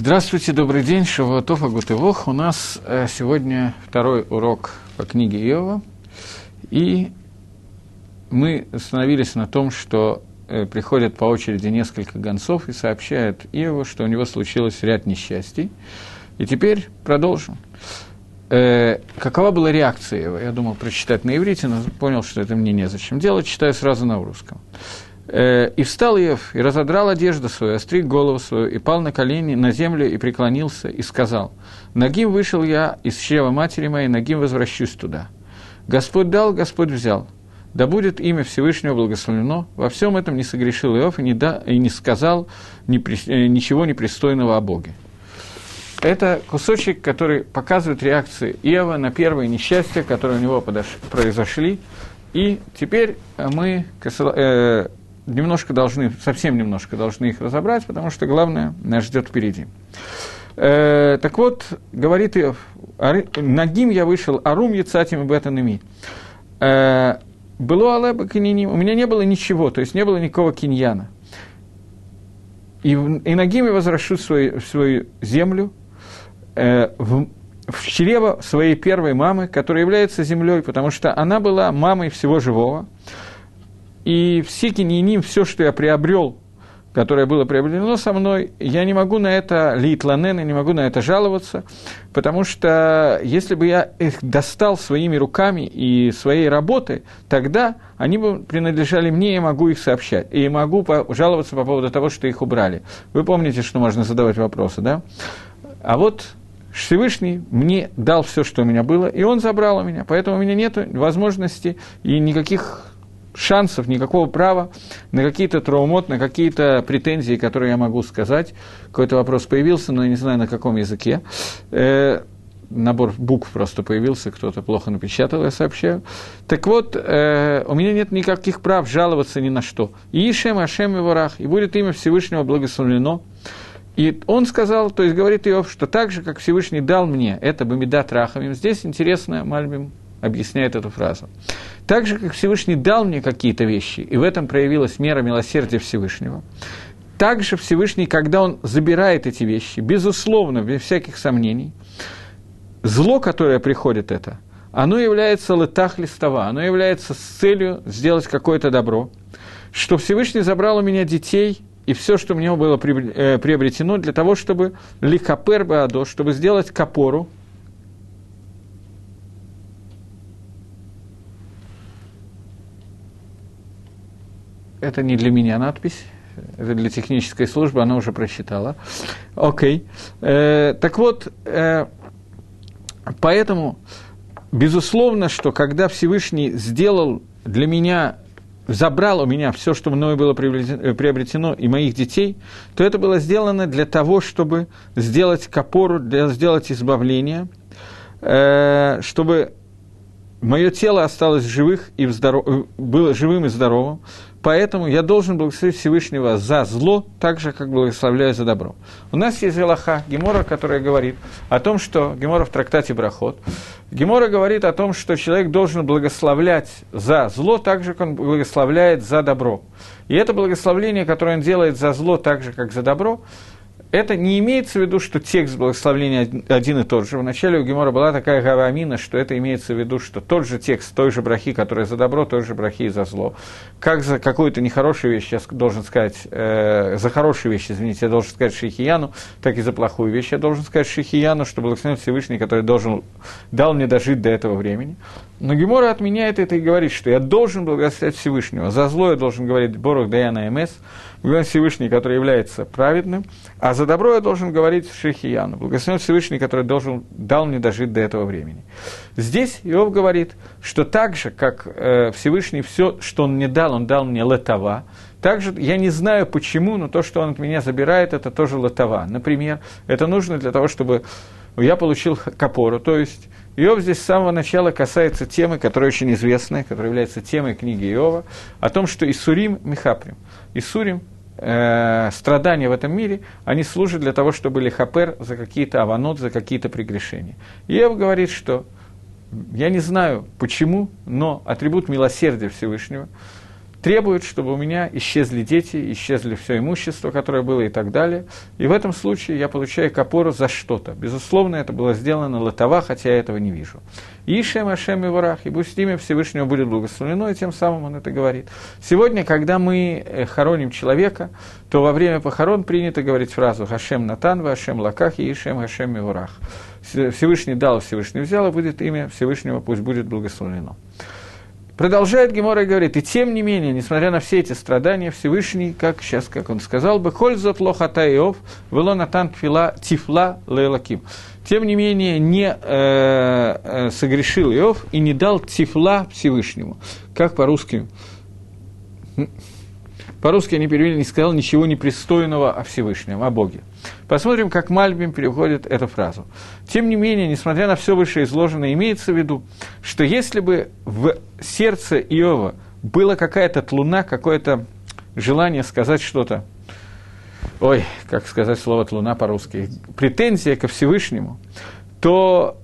Здравствуйте, добрый день, Шавуатов Агутывох. У нас э, сегодня второй урок по книге Иова. И мы остановились на том, что э, приходят по очереди несколько гонцов и сообщают Иову, что у него случилось ряд несчастий. И теперь продолжим. Э, какова была реакция его? Я думал прочитать на иврите, но понял, что это мне незачем делать, читаю сразу на русском. Э, «И встал Ев, и разодрал одежду свою, остриг голову свою, и пал на колени на землю, и преклонился, и сказал, «Нагим вышел я из чрева матери моей, нагим возвращусь туда. Господь дал, Господь взял. Да будет имя Всевышнего благословлено. Во всем этом не согрешил Иов и не, да, и не сказал ни, э, ничего непристойного о Боге». Это кусочек, который показывает реакции Иова на первые несчастья, которые у него произошли. И теперь мы немножко должны, совсем немножко должны их разобрать, потому что главное нас ждет впереди. Э, так вот, говорит Иов, Нагим я вышел, Арум Яцатим Бетанами. Э, было Алеба Кининим, у меня не было ничего, то есть не было никакого киньяна. И, и Нагим я возвращу свою, свою землю, э, в, в чрево своей первой мамы, которая является землей, потому что она была мамой всего живого. И все киньяним, все, что я приобрел, которое было приобретено со мной, я не могу на это литланен, не могу на это жаловаться, потому что если бы я их достал своими руками и своей работой, тогда они бы принадлежали мне, я могу их сообщать, и могу жаловаться по поводу того, что их убрали. Вы помните, что можно задавать вопросы, да? А вот Всевышний мне дал все, что у меня было, и он забрал у меня, поэтому у меня нет возможности и никаких шансов, никакого права на какие-то траумот, на какие-то претензии, которые я могу сказать. Какой-то вопрос появился, но я не знаю, на каком языке. Э, набор букв просто появился, кто-то плохо напечатал, я сообщаю. Так вот, э, у меня нет никаких прав жаловаться ни на что. И Ишем, Ашем и Ворах, и будет имя Всевышнего благословлено. И он сказал, то есть говорит Иов, что так же, как Всевышний дал мне, это Бамидат Рахамим, здесь интересно, Мальбим объясняет эту фразу. Так же, как Всевышний дал мне какие-то вещи, и в этом проявилась мера милосердия Всевышнего, также Всевышний, когда Он забирает эти вещи, безусловно, без всяких сомнений, зло, которое приходит это, оно является летах листова, оно является с целью сделать какое-то добро, что Всевышний забрал у меня детей и все, что мне было э, приобретено для того, чтобы ликапер баадо, чтобы сделать капору, это не для меня надпись, это для технической службы, она уже прочитала. Окей. Э, так вот, э, поэтому, безусловно, что когда Всевышний сделал для меня забрал у меня все, что мною было приобретено, и моих детей, то это было сделано для того, чтобы сделать копору, для сделать избавление, э, чтобы мое тело осталось живых и здоров... Э, было живым и здоровым, поэтому я должен благословить Всевышнего за зло, так же, как благословляю за добро. У нас есть Галаха, Гемора, которая говорит о том, что, Гемора в трактате Брахот, Гемора говорит о том, что человек должен благословлять за зло, так же, как он благословляет за добро. И это благословление, которое он делает за зло, так же, как за добро, это не имеется в виду, что текст благословления один и тот же. Вначале у Гемора была такая гавамина, что это имеется в виду, что тот же текст той же брахи, которая за добро, той же брахи и за зло. Как за какую-то нехорошую вещь, я должен сказать, э, за хорошую вещь, извините, я должен сказать Шихияну, так и за плохую вещь я должен сказать Шихияну, что благословен Всевышний, который должен, дал мне дожить до этого времени. Но Гемора отменяет это и говорит, что я должен благословлять Всевышнего. За зло я должен говорить Борух Даяна МС, благословен Всевышний, который является праведным, а за добро я должен говорить Шихияну, благословен Всевышний, который должен, дал мне дожить до этого времени. Здесь Иов говорит, что так же, как э, Всевышний все, что он мне дал, он дал мне летова, также я не знаю почему, но то, что он от меня забирает, это тоже летова. Например, это нужно для того, чтобы я получил капору, то есть Иов здесь с самого начала касается темы, которая очень известная, которая является темой книги Иова, о том, что Исурим Михаприм. Исурим э, страдания в этом мире, они служат для того, чтобы лихапер за какие-то аванот, за какие-то прегрешения. Иов говорит, что я не знаю почему, но атрибут милосердия Всевышнего, требует, чтобы у меня исчезли дети, исчезли все имущество, которое было и так далее. И в этом случае я получаю копору за что-то. Безусловно, это было сделано латова, хотя я этого не вижу. Ишем Ашем и Варах, и пусть имя Всевышнего будет благословено, и тем самым он это говорит. Сегодня, когда мы э, хороним человека, то во время похорон принято говорить фразу «Хашем Натан, Хашем Лаках и Ишем Хашем и Варах». Всевышний дал, Всевышний взял, и будет имя Всевышнего, пусть будет благословено. Продолжает Гемора и говорит, и тем не менее, несмотря на все эти страдания, Всевышний, как сейчас, как он сказал бы, «Холь зот лохата Иов, вело натан тфила, тифла лейлаким». Тем не менее, не э, э, согрешил Иов и не дал тифла Всевышнему. Как по-русски? По-русски они перевели, не сказал ничего непристойного о Всевышнем, о Боге. Посмотрим, как Мальбим переводит эту фразу. Тем не менее, несмотря на все вышеизложенное, имеется в виду, что если бы в сердце Иова была какая-то тлуна, какое-то желание сказать что-то, ой, как сказать слово тлуна по-русски, претензия ко Всевышнему, то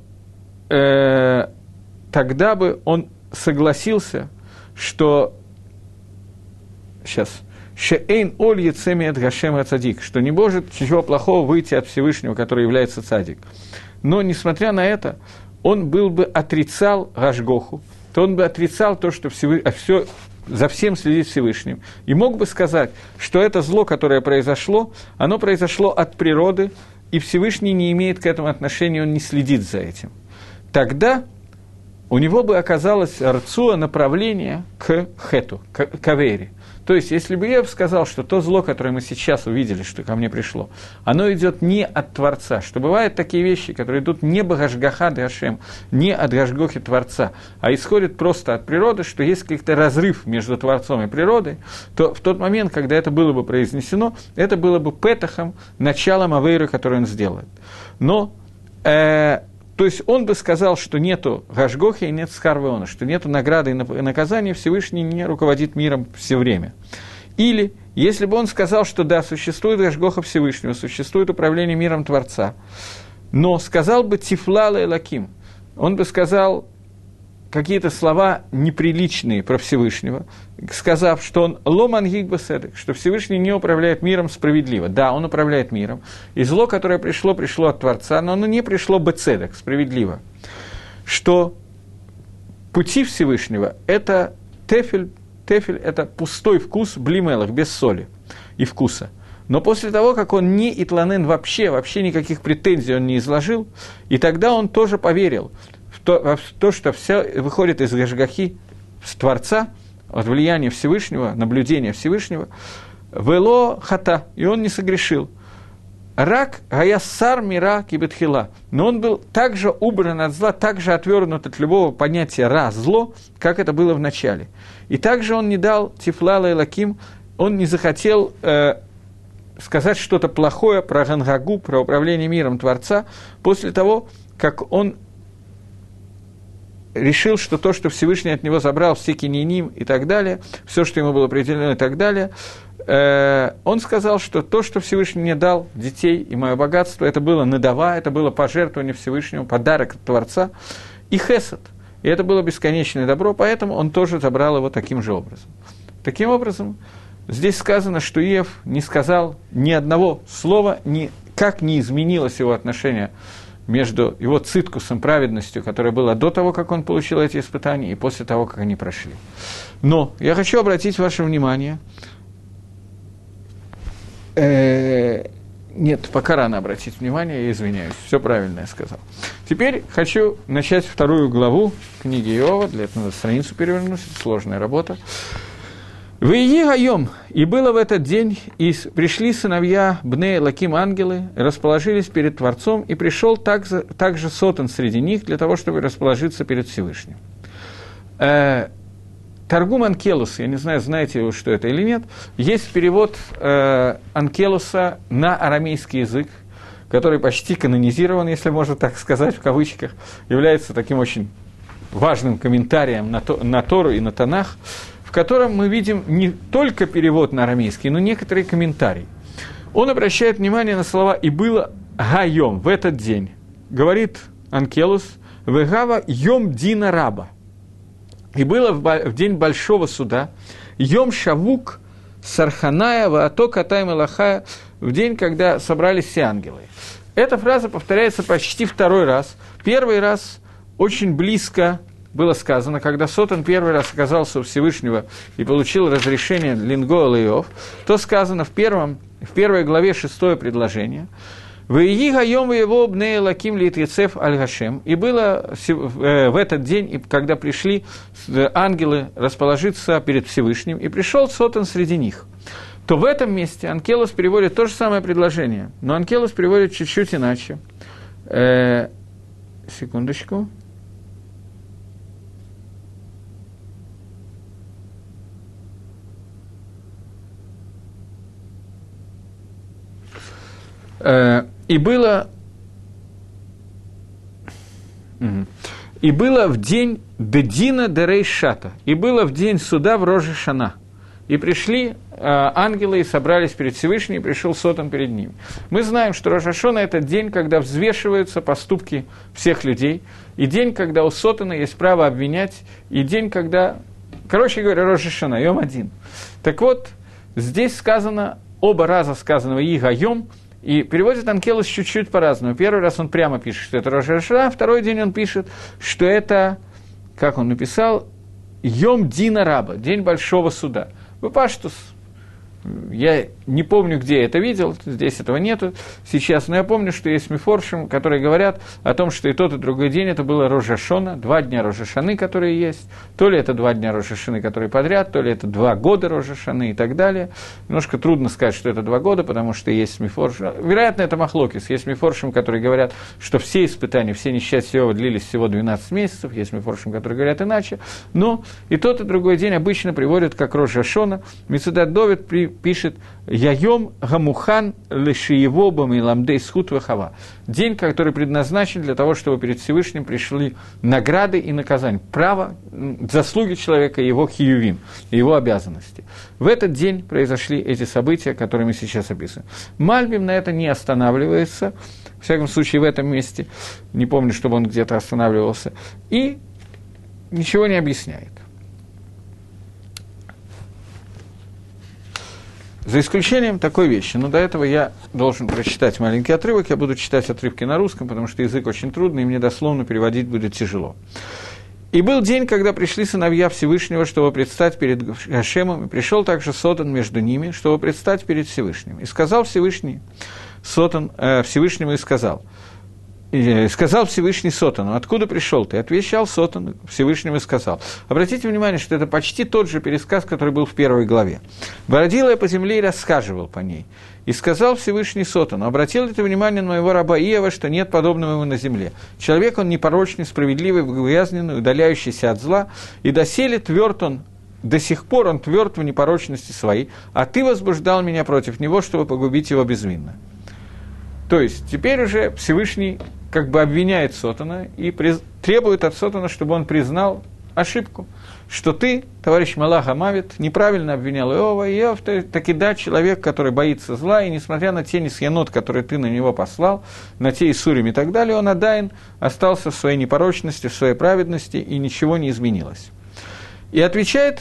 э, тогда бы он согласился, что сейчас Шеэйн оль яцеми от Гашем цадик, что не может ничего плохого выйти от Всевышнего, который является цадик. Но, несмотря на это, он был бы отрицал Гашгоху, то он бы отрицал то, что Всевы... а все, за всем следит Всевышним. И мог бы сказать, что это зло, которое произошло, оно произошло от природы, и Всевышний не имеет к этому отношения, он не следит за этим. Тогда у него бы оказалось Арцуа направление к Хету, к, к Авере – то есть, если бы я сказал, что то зло, которое мы сейчас увидели, что ко мне пришло, оно идет не от Творца, что бывают такие вещи, которые идут не Багашгаха Дашем, не от Гашгохи Творца, а исходят просто от природы, что есть какой-то разрыв между Творцом и природой, то в тот момент, когда это было бы произнесено, это было бы петахом, началом Авейры, который он сделает. Но э, то есть он бы сказал, что нету Гашгохи и нет Скарвеона, что нету награды и наказания, Всевышний не руководит миром все время. Или, если бы он сказал, что да, существует Гашгоха Всевышнего, существует управление миром Творца, но сказал бы Тифлала и Лаким, он бы сказал, какие-то слова неприличные про Всевышнего, сказав, что он ломан гигбаседек, что Всевышний не управляет миром справедливо. Да, он управляет миром, и зло, которое пришло, пришло от Творца, но оно не пришло бецедек, справедливо. Что пути Всевышнего – это тефель, тефель – это пустой вкус блимелах, без соли и вкуса. Но после того, как он не итланен вообще, вообще никаких претензий он не изложил, и тогда он тоже поверил, то, то что все выходит из Гашгахи, с Творца, от влияния Всевышнего, наблюдения Всевышнего, вело хата, и он не согрешил. Рак гаясар мира кибетхила. Но он был также убран от зла, также отвернут от любого понятия ра, зло, как это было в начале. И также он не дал Тифлала и Лаким, он не захотел э, сказать что-то плохое про Гангагу, про управление миром Творца, после того, как он решил, что то, что Всевышний от него забрал, все кининим и так далее, все, что ему было определено и так далее, э, он сказал, что то, что Всевышний мне дал, детей и мое богатство, это было надава, это было пожертвование Всевышнему, подарок от Творца, и хесед. И это было бесконечное добро, поэтому он тоже забрал его таким же образом. Таким образом, здесь сказано, что Иев не сказал ни одного слова, ни, как не изменилось его отношение между его циткусом, праведностью, которая была до того, как он получил эти испытания, и после того, как они прошли. Но я хочу обратить ваше внимание, э, нет, пока рано обратить внимание, я извиняюсь, все правильно я сказал. Теперь хочу начать вторую главу книги Иова, для этого надо страницу перевернуть, это сложная работа. Выйди Гайом, и было в этот день, и пришли сыновья Бне Лаким ангелы, расположились перед Творцом, и пришел также, также Сотан среди них для того, чтобы расположиться перед Всевышним. Э, Таргум Анкелус, я не знаю, знаете вы, что это или нет, есть перевод э, Анкелуса на арамейский язык, который почти канонизирован, если можно так сказать, в кавычках, является таким очень важным комментарием на, то, на Тору и на Танах котором мы видим не только перевод на арамейский, но некоторые комментарии. Он обращает внимание на слова «и было гайом» в этот день. Говорит Анкелус «вегава йом дина раба». И было в день большого суда, Йом Шавук Сарханая Ваато Катай Малахая в день, когда собрались все ангелы. Эта фраза повторяется почти второй раз. Первый раз очень близко было сказано, когда Сотан первый раз оказался у Всевышнего и получил разрешение Линго Лейов, то сказано в, первом, в первой главе шестое предложение – Ваии гаем его бне лаким литрицев аль гашем. И было э, в этот день, когда пришли э, ангелы расположиться перед Всевышним, и пришел Сотан среди них. То в этом месте Анкелос переводит то же самое предложение, но Анкелос переводит чуть-чуть иначе. Э, секундочку. И было... И было в день Дедина Дерейшата, и было в день суда в Роже Шана. И пришли э, ангелы и собрались перед Всевышним, и пришел Сотан перед ними. Мы знаем, что Рожашона – это день, когда взвешиваются поступки всех людей, и день, когда у Сотана есть право обвинять, и день, когда, короче говоря, Рожашона, Йом один. Так вот, здесь сказано, оба раза сказанного Ига Йом – и переводит Анкелос чуть-чуть по-разному. Первый раз он прямо пишет, что это Рошашана, второй день он пишет, что это, как он написал, Йом Дина Раба, день большого суда. Паштус, я не помню, где я это видел, здесь этого нету. Сейчас, но я помню, что есть мифоршим, которые говорят о том, что и тот, и другой день это было Рожашона, два дня Рожашаны, которые есть, то ли это два дня Рожашаны, которые подряд, то ли это два года Рожашаны и так далее. Немножко трудно сказать, что это два года, потому что есть мифоршим, вероятно, это Махлокис, есть мифоршим, которые говорят, что все испытания, все несчастья длились всего 12 месяцев, есть мифоршим, которые говорят иначе, но и тот, и другой день обычно приводят как Рожашона. Мецедат Довид пишет Яйом Гамухан Лешиево Бамиламдей Схут Вахава. День, который предназначен для того, чтобы перед Всевышним пришли награды и наказания. Право, заслуги человека, его хиювим, его обязанности. В этот день произошли эти события, которые мы сейчас описываем. Мальбим на это не останавливается, в всяком случае, в этом месте. Не помню, чтобы он где-то останавливался. И ничего не объясняет. За исключением такой вещи. Но до этого я должен прочитать маленький отрывок. Я буду читать отрывки на русском, потому что язык очень трудный, и мне дословно переводить будет тяжело. И был день, когда пришли сыновья Всевышнего, чтобы предстать перед Гашемом, и пришел также Сотан между ними, чтобы предстать перед Всевышним. И сказал Всевышний, Сотан э, Всевышнему и сказал – сказал Всевышний Сотану, откуда пришел ты? Отвечал Сотан Всевышнему сказал. Обратите внимание, что это почти тот же пересказ, который был в первой главе. «Бродил я по земле и расхаживал по ней. И сказал Всевышний Сотану, обратил ты внимание на моего раба Иова, что нет подобного ему на земле? Человек он непорочный, справедливый, богоязненный, удаляющийся от зла, и доселе тверд он до сих пор он тверд в непорочности своей, а ты возбуждал меня против него, чтобы погубить его безвинно. То есть теперь уже Всевышний как бы обвиняет Сотана и приз... требует от Сотана, чтобы он признал ошибку, что ты, товарищ Малах Амавит, неправильно обвинял Иова, и Иов таки да, человек, который боится зла, и несмотря на те несъенот, которые ты на него послал, на те Исурим и так далее, он Адайн остался в своей непорочности, в своей праведности, и ничего не изменилось. И отвечает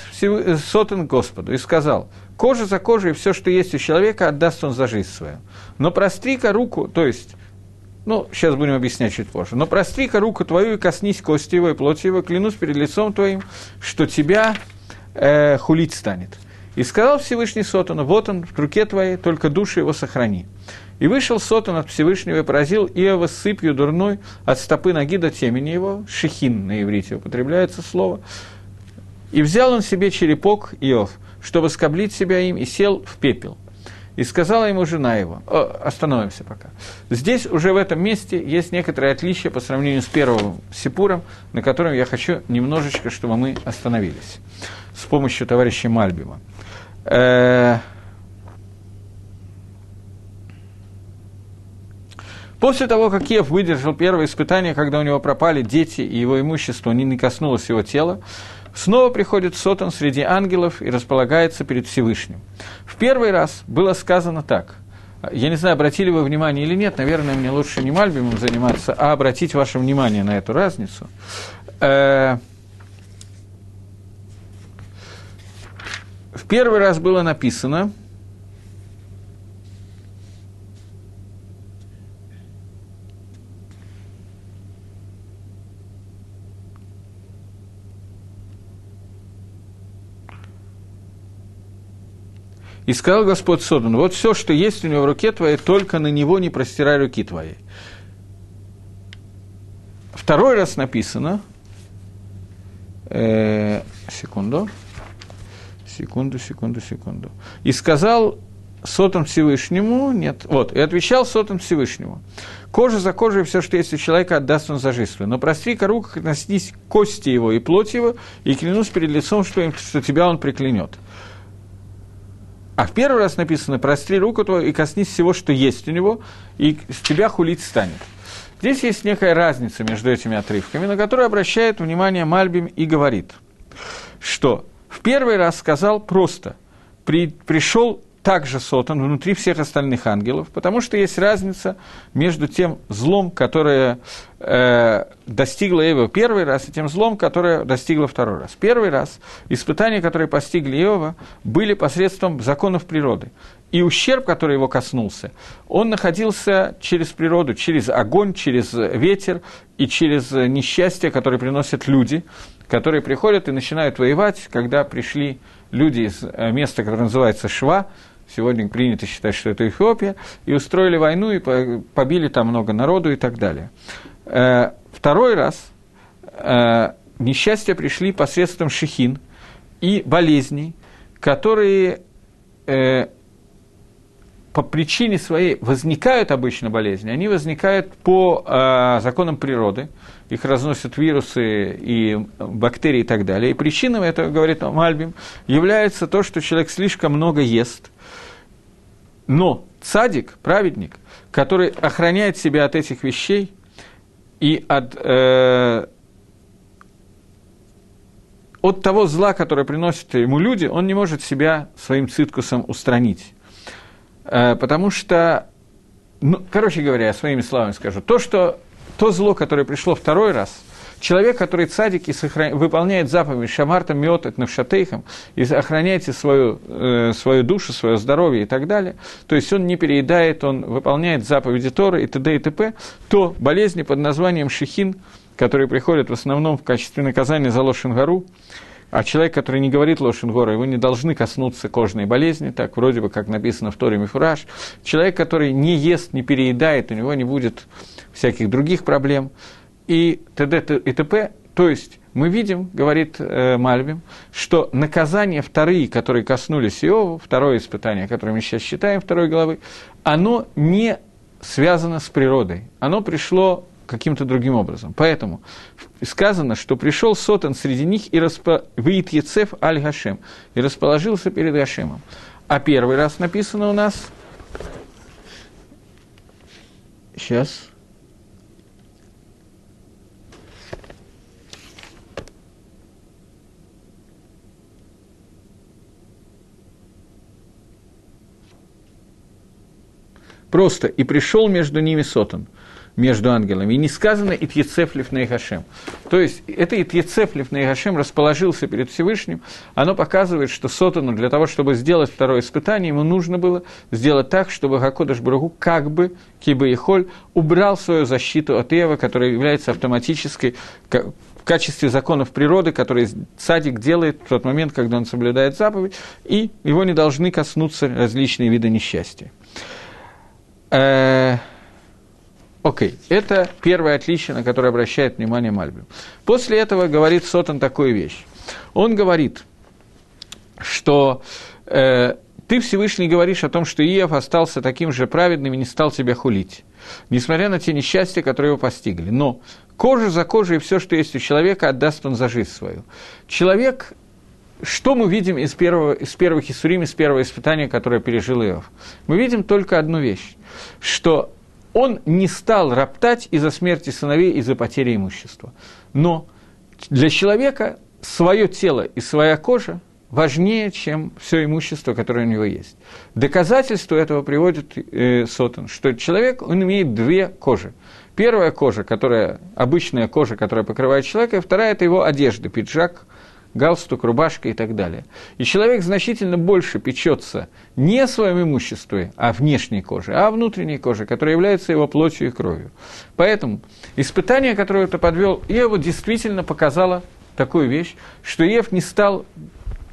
Сотан Господу и сказал, кожа за кожей, все, что есть у человека, отдаст он за жизнь свою. Но простри-ка руку, то есть ну, сейчас будем объяснять чуть позже. Но простри-ка руку твою и коснись кости его и плоти его, клянусь перед лицом твоим, что тебя э, хулить станет. И сказал Всевышний Сотану, вот он в руке твоей, только душу его сохрани. И вышел Сотан от Всевышнего и поразил Иова сыпью дурной от стопы ноги до темени его, шехин на иврите употребляется слово. И взял он себе черепок Иов, чтобы скоблить себя им, и сел в пепел. И сказала ему жена его, О, остановимся пока. Здесь уже в этом месте есть некоторые отличия по сравнению с первым Сипуром, на котором я хочу немножечко, чтобы мы остановились с помощью товарища Мальбима. Э, После того, как Киев выдержал первое испытание, когда у него пропали дети и его имущество не коснулось его тела, снова приходит Сотан среди ангелов и располагается перед Всевышним. В первый раз было сказано так. Я не знаю, обратили вы внимание или нет, наверное, мне лучше не Мальбимом заниматься, а обратить ваше внимание на эту разницу. Э, первый раз было написано, И сказал Господь Содан, вот все, что есть у него в руке твоей, только на него не простирай руки твои. Второй раз написано, э, секунду, секунду, секунду, секунду. И сказал Сотом Всевышнему, нет, вот, и отвечал Сотом Всевышнему. Кожа за кожей, все, что есть у человека, отдаст он за жизнь. Но простри-ка руку, коснись кости его и плоть его, и клянусь перед лицом, что, что тебя он приклянет. А в первый раз написано «простри руку твою и коснись всего, что есть у него, и с тебя хулить станет». Здесь есть некая разница между этими отрывками, на которую обращает внимание Мальбим и говорит, что в первый раз сказал просто при, «пришел также сотан внутри всех остальных ангелов, потому что есть разница между тем злом, которое э, достигло Ева первый раз, и тем злом, которое достигло второй раз. Первый раз испытания, которые постигли Иова, были посредством законов природы. И ущерб, который его коснулся, он находился через природу, через огонь, через ветер и через несчастье, которое приносят люди, которые приходят и начинают воевать, когда пришли люди из э, места, которое называется Шва, сегодня принято считать, что это Эфиопия, и устроили войну, и побили там много народу и так далее. Э, второй раз э, несчастья пришли посредством шехин и болезней, которые э, по причине своей возникают обычно болезни, они возникают по законам природы, их разносят вирусы и бактерии и так далее. И причиной, это говорит Мальбим, является то, что человек слишком много ест, но цадик, праведник, который охраняет себя от этих вещей и от, э, от того зла, которое приносят ему люди, он не может себя своим циткусом устранить. Э, потому что, ну, короче говоря, своими словами скажу, то, что то зло, которое пришло второй раз – Человек, который цадик и выполняет заповедь Шамартом, Миотет, Навшатейхом, и охраняете свою, э, свою душу, свое здоровье и так далее, то есть он не переедает, он выполняет заповеди Торы и т.д. и т.п., то болезни под названием Шихин, которые приходят в основном в качестве наказания за Лошенгару, а человек, который не говорит Лошенгора, его не должны коснуться кожной болезни, так вроде бы, как написано в Торе Мифураж. Человек, который не ест, не переедает, у него не будет всяких других проблем и т.д. и т.п. То есть мы видим, говорит э, Мальбим, что наказания вторые, которые коснулись Иова, второе испытание, которое мы сейчас считаем, второй главы, оно не связано с природой. Оно пришло каким-то другим образом. Поэтому сказано, что пришел Сотан среди них и распо... выит Ецеф аль Гашем и расположился перед Гашемом. А первый раз написано у нас... Сейчас. Просто «и пришел между ними сотан» между ангелами. И не сказано «Итьецеф Лифнейхашем». То есть, это «Итьецеф Лифнейхашем» расположился перед Всевышним, оно показывает, что Сотану для того, чтобы сделать второе испытание, ему нужно было сделать так, чтобы Гакодыш Брагу как бы, Киба и Холь, убрал свою защиту от Эва, которая является автоматической, в качестве законов природы, которые садик делает в тот момент, когда он соблюдает заповедь, и его не должны коснуться различные виды несчастья. Э, окей, это первое отличие, на которое обращает внимание Мальбим. После этого говорит Сотан такую вещь. Он говорит, что э, ты Всевышний говоришь о том, что Иов остался таким же праведным и не стал тебя хулить, несмотря на те несчастья, которые его постигли. Но кожа за кожей и все, что есть у человека, отдаст он за жизнь свою. Человек что мы видим из, первого, из первых Исурим, из первого испытания, которое пережил Иов? Мы видим только одну вещь, что он не стал роптать из-за смерти сыновей, из-за потери имущества. Но для человека свое тело и своя кожа важнее, чем все имущество, которое у него есть. Доказательство этого приводит э, Сотон, что человек, он имеет две кожи. Первая кожа, которая, обычная кожа, которая покрывает человека, и вторая – это его одежда, пиджак, галстук, рубашка и так далее. И человек значительно больше печется не о своем имуществе, а внешней коже, а о внутренней коже, которая является его плотью и кровью. Поэтому испытание, которое это подвел Иова, действительно показало такую вещь, что Ев не стал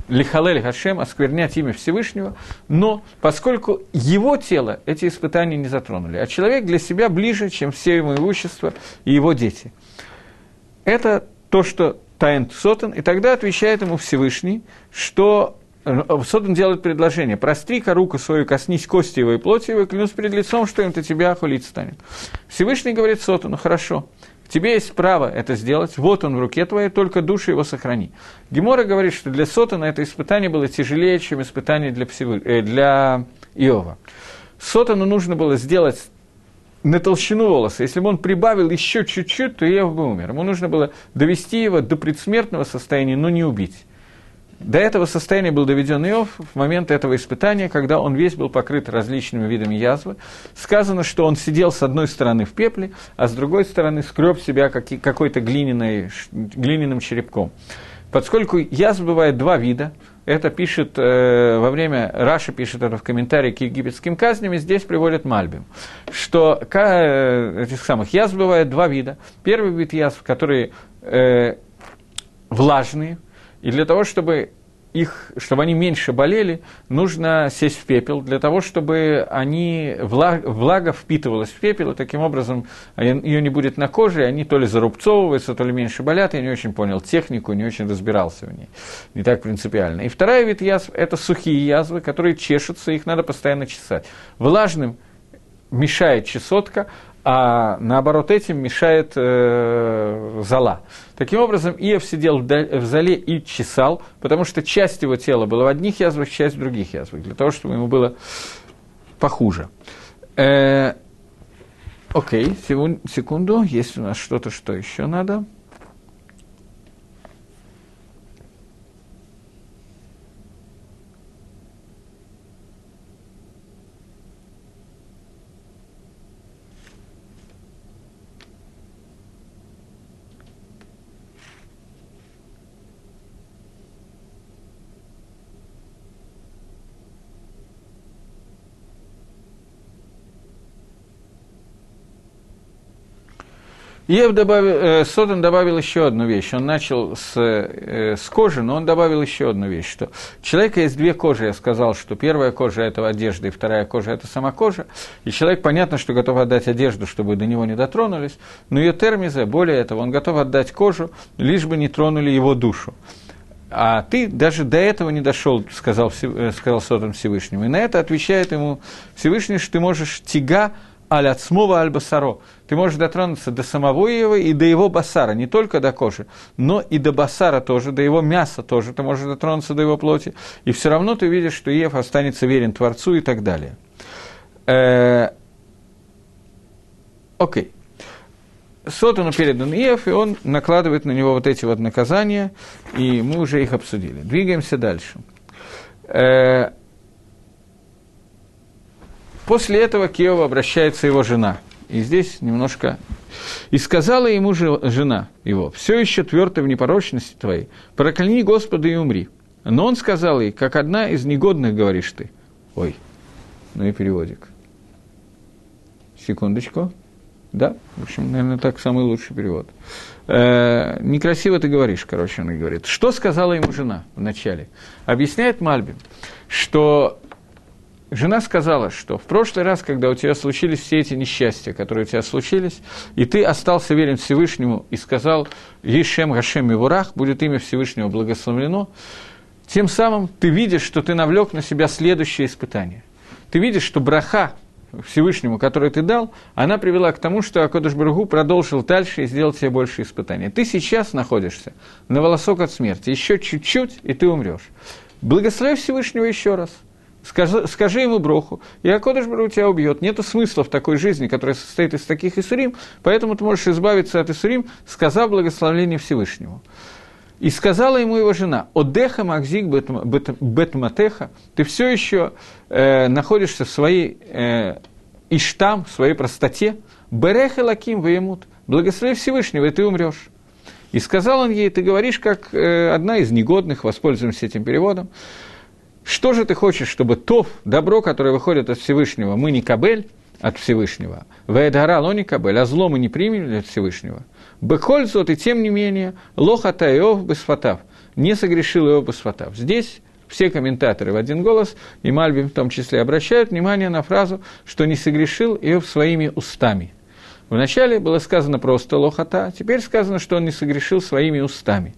лихалель Хашем, осквернять имя Всевышнего, но поскольку его тело эти испытания не затронули, а человек для себя ближе, чем все его имущество и его дети. Это то, что Таин Сотан, и тогда отвечает ему Всевышний, что э, Сотан делает предложение, простри-ка руку свою, коснись кости его и плоти его, и клянусь перед лицом, что им-то тебя хулить станет. Всевышний говорит Сотану, хорошо, тебе есть право это сделать, вот он в руке твоей, только душу его сохрани. Гемора говорит, что для Сотана это испытание было тяжелее, чем испытание для, Всевы... э, для Иова. Сотану нужно было сделать на толщину волоса. Если бы он прибавил еще чуть-чуть, то Иов бы умер. Ему нужно было довести его до предсмертного состояния, но не убить. До этого состояния был доведен Иов в момент этого испытания, когда он весь был покрыт различными видами язвы. Сказано, что он сидел с одной стороны в пепле, а с другой стороны скреб себя какой-то глиняным черепком. Поскольку язв бывает два вида, это пишет э, во время, Раша пишет это в комментарии к египетским казням, и здесь приводит Мальбим, что э, этих самых язв бывает два вида. Первый вид язв, которые э, влажные, и для того, чтобы их, чтобы они меньше болели, нужно сесть в пепел, для того, чтобы они, влага, влага впитывалась в пепел, и таким образом ее не будет на коже, и они то ли зарубцовываются, то ли меньше болят. Я не очень понял технику, не очень разбирался в ней. Не так принципиально. И вторая вид язв – это сухие язвы, которые чешутся, их надо постоянно чесать. Влажным мешает чесотка, а наоборот этим мешает э, зала. Таким образом, Иов сидел в, зале и чесал, потому что часть его тела была в одних язвах, часть в других язвах, для того, чтобы ему было похуже. Э, окей, секунду, есть у нас что-то, что еще надо. Ев добавил, э, Соден добавил еще одну вещь. Он начал с, э, с кожи, но он добавил еще одну вещь, что у человека есть две кожи. Я сказал, что первая кожа – это одежда, и вторая кожа – это сама кожа. И человек, понятно, что готов отдать одежду, чтобы до него не дотронулись, но ее термиза, более этого, он готов отдать кожу, лишь бы не тронули его душу. А ты даже до этого не дошел, сказал, э, сказал Сотом Всевышнему. И на это отвечает ему Всевышний, что ты можешь тига аль ацмова аль басаро. Ты можешь дотронуться до самого его и до его басара, не только до кожи, но и до басара тоже, до его мяса тоже. Ты можешь дотронуться до его плоти, и все равно ты видишь, что Ев останется верен Творцу и так далее. Э, окей. Сотану передан Иев, и он накладывает на него вот эти вот наказания, и мы уже их обсудили. Двигаемся дальше. Э, После этого к Иову обращается его жена. И здесь немножко... «И сказала ему жена его, все еще твердо в непорочности твоей, прокляни Господа и умри». Но он сказал ей, как одна из негодных говоришь ты. Ой, ну и переводик. Секундочку. Да, в общем, наверное, так самый лучший перевод. Э, некрасиво ты говоришь, короче, он и говорит. Что сказала ему жена вначале? Объясняет Мальбин, что жена сказала, что в прошлый раз, когда у тебя случились все эти несчастья, которые у тебя случились, и ты остался верен Всевышнему и сказал «Ешем Гашем Мивурах», будет имя Всевышнего благословлено, тем самым ты видишь, что ты навлек на себя следующее испытание. Ты видишь, что браха Всевышнему, который ты дал, она привела к тому, что Акодыш Барагу продолжил дальше и сделал тебе больше испытаний. Ты сейчас находишься на волосок от смерти, еще чуть-чуть, и ты умрешь. Благослови Всевышнего еще раз – Скажи, скажи ему броху, и Акодыш Бару тебя убьет. Нет смысла в такой жизни, которая состоит из таких Исурим, поэтому ты можешь избавиться от Исурим, сказав благословление Всевышнему. И сказала ему его жена, «Одеха Макзик Бетматеха, ты все еще э, находишься в своей э, иштам, в своей простоте, Береха Лаким Ваемут, благослови Всевышнего, и ты умрешь». И сказал он ей, ты говоришь, как э, одна из негодных, воспользуемся этим переводом, что же ты хочешь, чтобы то добро, которое выходит от Всевышнего, мы не кабель от Всевышнего, ваэдгара ло не кабель, а зло мы не примем от Всевышнего. Бехользот, и тем не менее, лохата Иов бесфатав, не согрешил Иов бесфатав. Здесь все комментаторы в один голос, и Мальбим в том числе, обращают внимание на фразу, что не согрешил Иов своими устами. Вначале было сказано просто лохата, теперь сказано, что он не согрешил своими устами.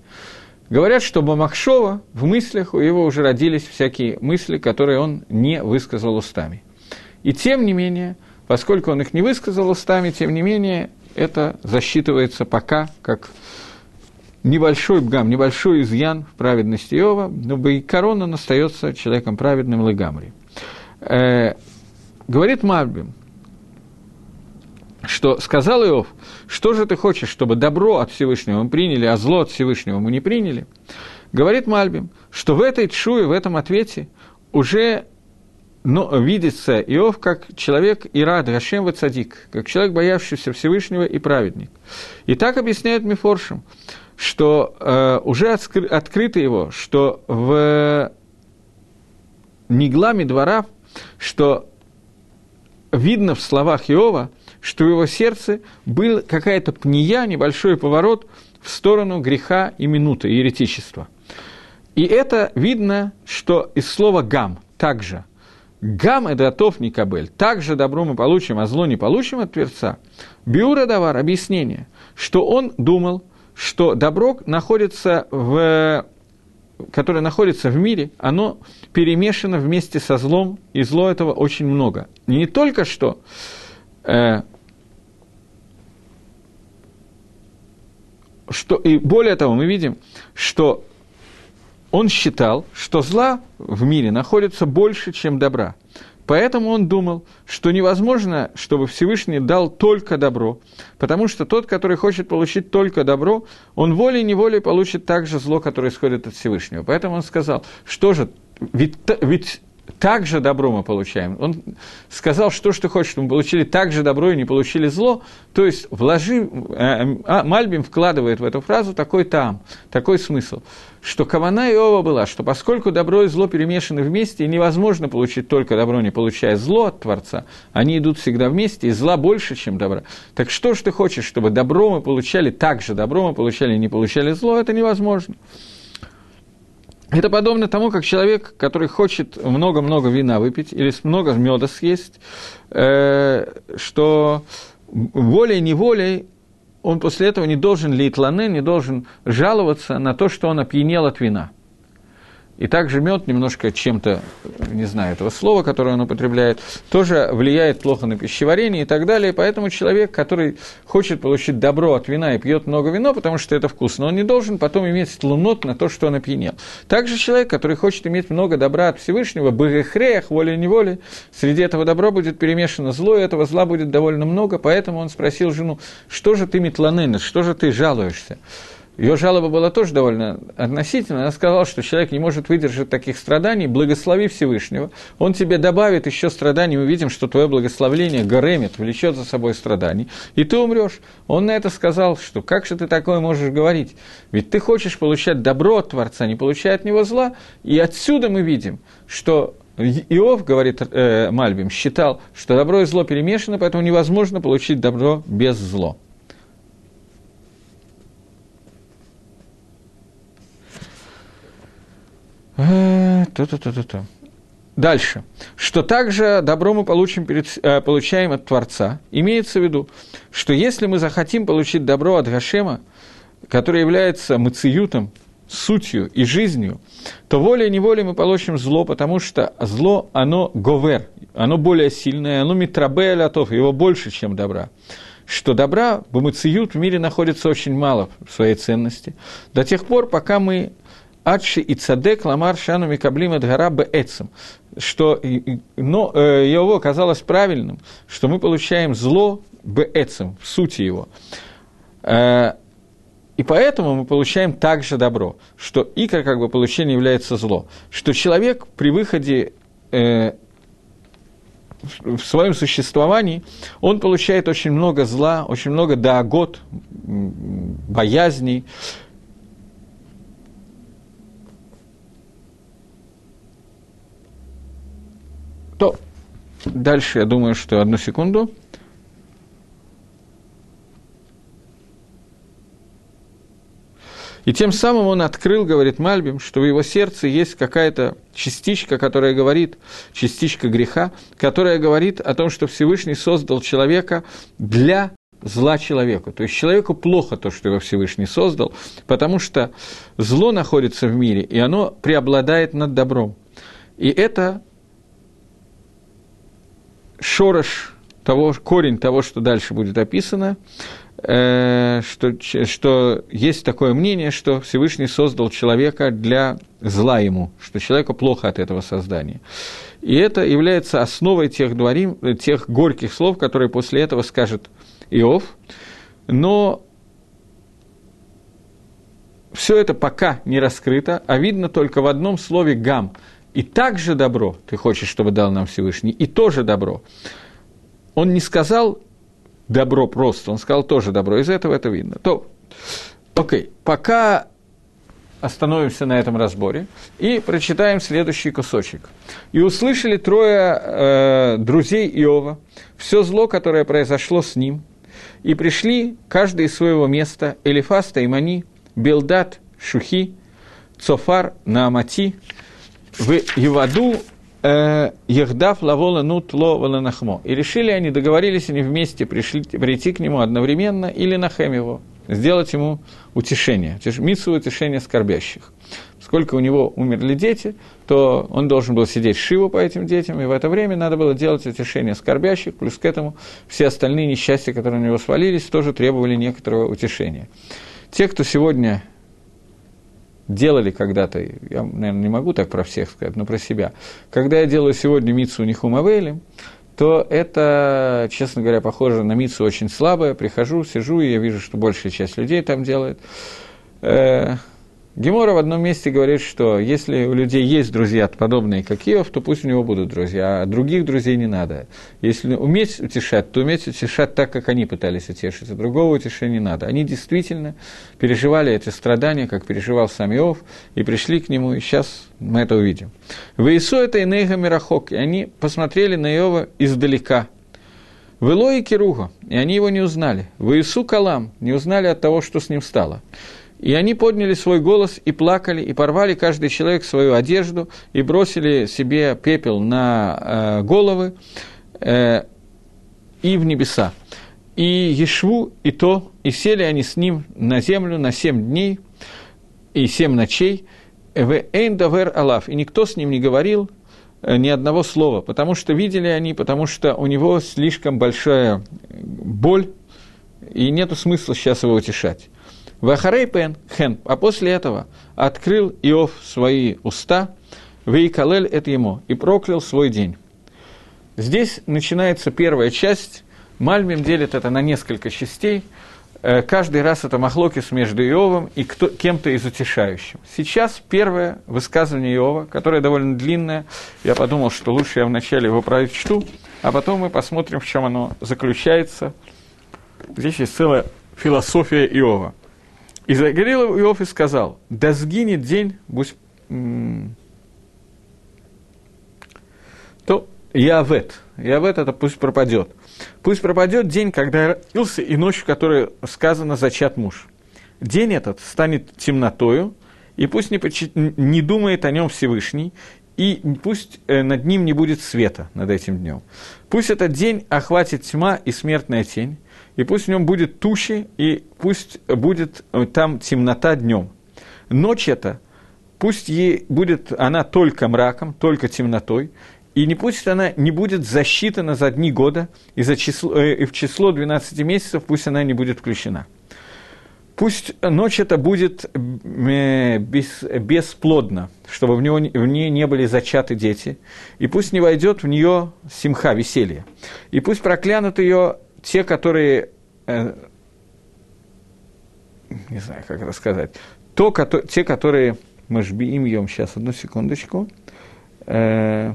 Говорят, что Бамакшова в мыслях у него уже родились всякие мысли, которые он не высказал устами. И тем не менее, поскольку он их не высказал устами, тем не менее, это засчитывается пока как небольшой бгам, небольшой изъян в праведности Иова, но Байкарон он остается человеком праведным Легамри. Э, говорит Мальбим, что сказал Иов, что же ты хочешь, чтобы добро от Всевышнего мы приняли, а зло от Всевышнего мы не приняли? Говорит Мальбим, что в этой чуе, в этом ответе уже но видится Иов как человек Ирад, Гашем Вацадик, как человек, боявшийся Всевышнего и праведник. И так объясняет Мифоршим, что э, уже откры, открыто его, что в Негламе двора, что видно в словах Иова – что в его сердце был какая-то пния, небольшой поворот в сторону греха и минуты, еретичества. И это видно, что из слова «гам» также. «Гам» – это «атов не кабель». Также добро мы получим, а зло не получим от Творца. Биура давар – объяснение, что он думал, что добро находится в которое находится в мире, оно перемешано вместе со злом, и зло этого очень много. Не только что что, и более того, мы видим, что он считал, что зла в мире находится больше, чем добра. Поэтому он думал, что невозможно, чтобы Всевышний дал только добро, потому что тот, который хочет получить только добро, он волей-неволей получит также зло, которое исходит от Всевышнего. Поэтому он сказал, что же, ведь, ведь также добро мы получаем. Он сказал, что хочешь, чтобы мы получили так же добро и не получили зло. То есть вложи, э, а, Мальбим вкладывает в эту фразу такой там, такой смысл, что Кавана Иова была, что поскольку добро и зло перемешаны вместе, и невозможно получить только добро, не получая зло от Творца, они идут всегда вместе, и зла больше, чем добра. Так что ж ты хочешь, чтобы добро мы получали так же, добро мы получали и не получали зло, это невозможно. Это подобно тому, как человек, который хочет много-много вина выпить или много меда съесть, э, что волей-неволей он после этого не должен литланы, не должен жаловаться на то, что он опьянел от вина – и также мед немножко чем-то, не знаю этого слова, которое он употребляет, тоже влияет плохо на пищеварение и так далее. Поэтому человек, который хочет получить добро от вина и пьет много вина, потому что это вкусно, он не должен потом иметь лунот на то, что он опьянел. Также человек, который хочет иметь много добра от Всевышнего, бэгэхреях, волей-неволей, среди этого добра будет перемешано зло, и этого зла будет довольно много, поэтому он спросил жену, что же ты метланенес, что же ты жалуешься? Ее жалоба была тоже довольно относительная. Она сказала, что человек не может выдержать таких страданий, благослови Всевышнего. Он тебе добавит еще страданий, мы видим, что твое благословление горемит, влечет за собой страданий, и ты умрешь. Он на это сказал, что как же ты такое можешь говорить? Ведь ты хочешь получать добро от Творца, не получая от него зла. И отсюда мы видим, что Иов, говорит э, Мальбим, считал, что добро и зло перемешаны, поэтому невозможно получить добро без зла. То-то-то-то-то. Дальше. Что также добро мы получим перед, э, получаем от Творца. Имеется в виду, что если мы захотим получить добро от Гашема, который является мациютом, сутью и жизнью, то волей-неволей мы получим зло, потому что зло, оно говер, оно более сильное, оно митрабе лятов, его больше, чем добра. Что добра, бумациют в мире находится очень мало в своей ценности, до тех пор, пока мы Адши и цадек ламар шану микаблим эдгара беэцем, что но, э, его казалось правильным, что мы получаем зло беэцем, в сути его. Э, и поэтому мы получаем также добро, что икра как бы получение является зло, что человек при выходе э, в своем существовании, он получает очень много зла, очень много даагот, боязней. То дальше, я думаю, что одну секунду – И тем самым он открыл, говорит Мальбим, что в его сердце есть какая-то частичка, которая говорит, частичка греха, которая говорит о том, что Всевышний создал человека для зла человеку. То есть человеку плохо то, что его Всевышний создал, потому что зло находится в мире, и оно преобладает над добром. И это шорош того, корень того, что дальше будет описано, Э, что, что есть такое мнение, что Всевышний создал человека для зла ему, что человеку плохо от этого создания. И это является основой тех, дворим, тех горьких слов, которые после этого скажет Иов. Но все это пока не раскрыто, а видно только в одном слове «гам». И также добро ты хочешь, чтобы дал нам Всевышний, и тоже добро. Он не сказал добро просто, он сказал тоже добро, из этого это видно. То, окей, пока остановимся на этом разборе и прочитаем следующий кусочек. «И услышали трое э, друзей Иова все зло, которое произошло с ним, и пришли каждый из своего места Элифаста Мани, Белдат, Шухи, Цофар, Наамати, в Еваду Ехдав лавола нут ло валанахмо. И решили они, договорились они вместе пришли, прийти к нему одновременно или нахем его, сделать ему утешение, митсу утешение скорбящих. Сколько у него умерли дети, то он должен был сидеть шиву по этим детям, и в это время надо было делать утешение скорбящих, плюс к этому все остальные несчастья, которые на него свалились, тоже требовали некоторого утешения. Те, кто сегодня делали когда-то, я, наверное, не могу так про всех сказать, но про себя, когда я делаю сегодня мицу Нихумавейлем, то это, честно говоря, похоже на мицу очень слабое. Прихожу, сижу, и я вижу, что большая часть людей там делает. Гемора в одном месте говорит, что если у людей есть друзья подобные, как Иов, то пусть у него будут друзья, а других друзей не надо. Если уметь утешать, то уметь утешать так, как они пытались утешить, а другого утешения не надо. Они действительно переживали эти страдания, как переживал сам Иов, и пришли к нему, и сейчас мы это увидим. В Иису это Инейга Мирахок, и они посмотрели на Иова издалека. В Илое Кируга, и они его не узнали. В Иису Калам, не узнали от того, что с ним стало. И они подняли свой голос и плакали, и порвали каждый человек свою одежду, и бросили себе пепел на э, головы э, и в небеса. И Ешву, и то, и сели они с ним на землю на семь дней и семь ночей, в Эйндавер Алав, и никто с ним не говорил э, ни одного слова, потому что видели они, потому что у него слишком большая боль, и нет смысла сейчас его утешать. Вахарей пен хен, а после этого открыл Иов свои уста, Вейкалель это ему, и проклял свой день. Здесь начинается первая часть, Мальмим делит это на несколько частей, э, каждый раз это махлокис между Иовом и кто, кем-то из утешающим. Сейчас первое высказывание Иова, которое довольно длинное, я подумал, что лучше я вначале его прочту, а потом мы посмотрим, в чем оно заключается. Здесь есть целая философия Иова – и загорел Иов и сказал, да сгинет день, будь... то Явет. Явет это пусть пропадет. Пусть пропадет день, когда родился, и ночь, в которой сказано «зачат муж». День этот станет темнотою, и пусть не, почи... не думает о нем Всевышний, и пусть э, над ним не будет света над этим днем. Пусть этот день охватит тьма и смертная тень, и пусть в нем будет тучи, и пусть будет э, там темнота днем. Ночь это, пусть ей будет она только мраком, только темнотой, и не пусть она не будет засчитана за дни года, и, за число, э, и в число 12 месяцев пусть она не будет включена. Пусть ночь это будет э, без, бесплодна, чтобы в, него, в ней не были зачаты дети, и пусть не войдет в нее симха, веселье, и пусть проклянут ее те, которые, э, не знаю, как это сказать, то, кото, те, которые, мы жбиим ем, сейчас, одну секундочку, э,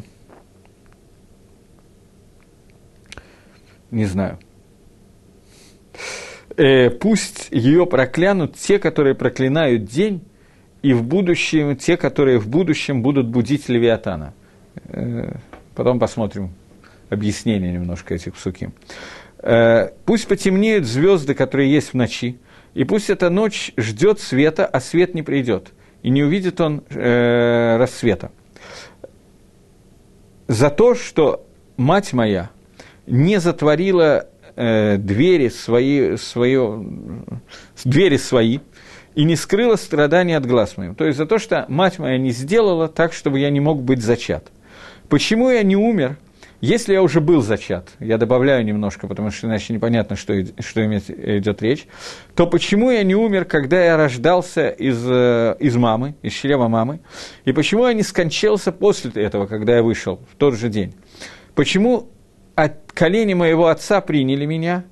не знаю. э, пусть ее проклянут те, которые проклинают день, и в будущем те, которые в будущем будут будить Левиатана. Э, потом посмотрим объяснение немножко этих псуки. Э, пусть потемнеют звезды, которые есть в ночи, и пусть эта ночь ждет света, а свет не придет, и не увидит он э, рассвета. За то, что мать моя не затворила э, двери свои, свое, двери свои и не скрыла страдания от глаз моим. То есть за то, что мать моя не сделала так, чтобы я не мог быть зачат. Почему я не умер, если я уже был зачат, я добавляю немножко, потому что иначе непонятно, что, что идет речь, то почему я не умер, когда я рождался из, э, из мамы, из чрева мамы, и почему я не скончался после этого, когда я вышел в тот же день? Почему от колени моего отца приняли меня,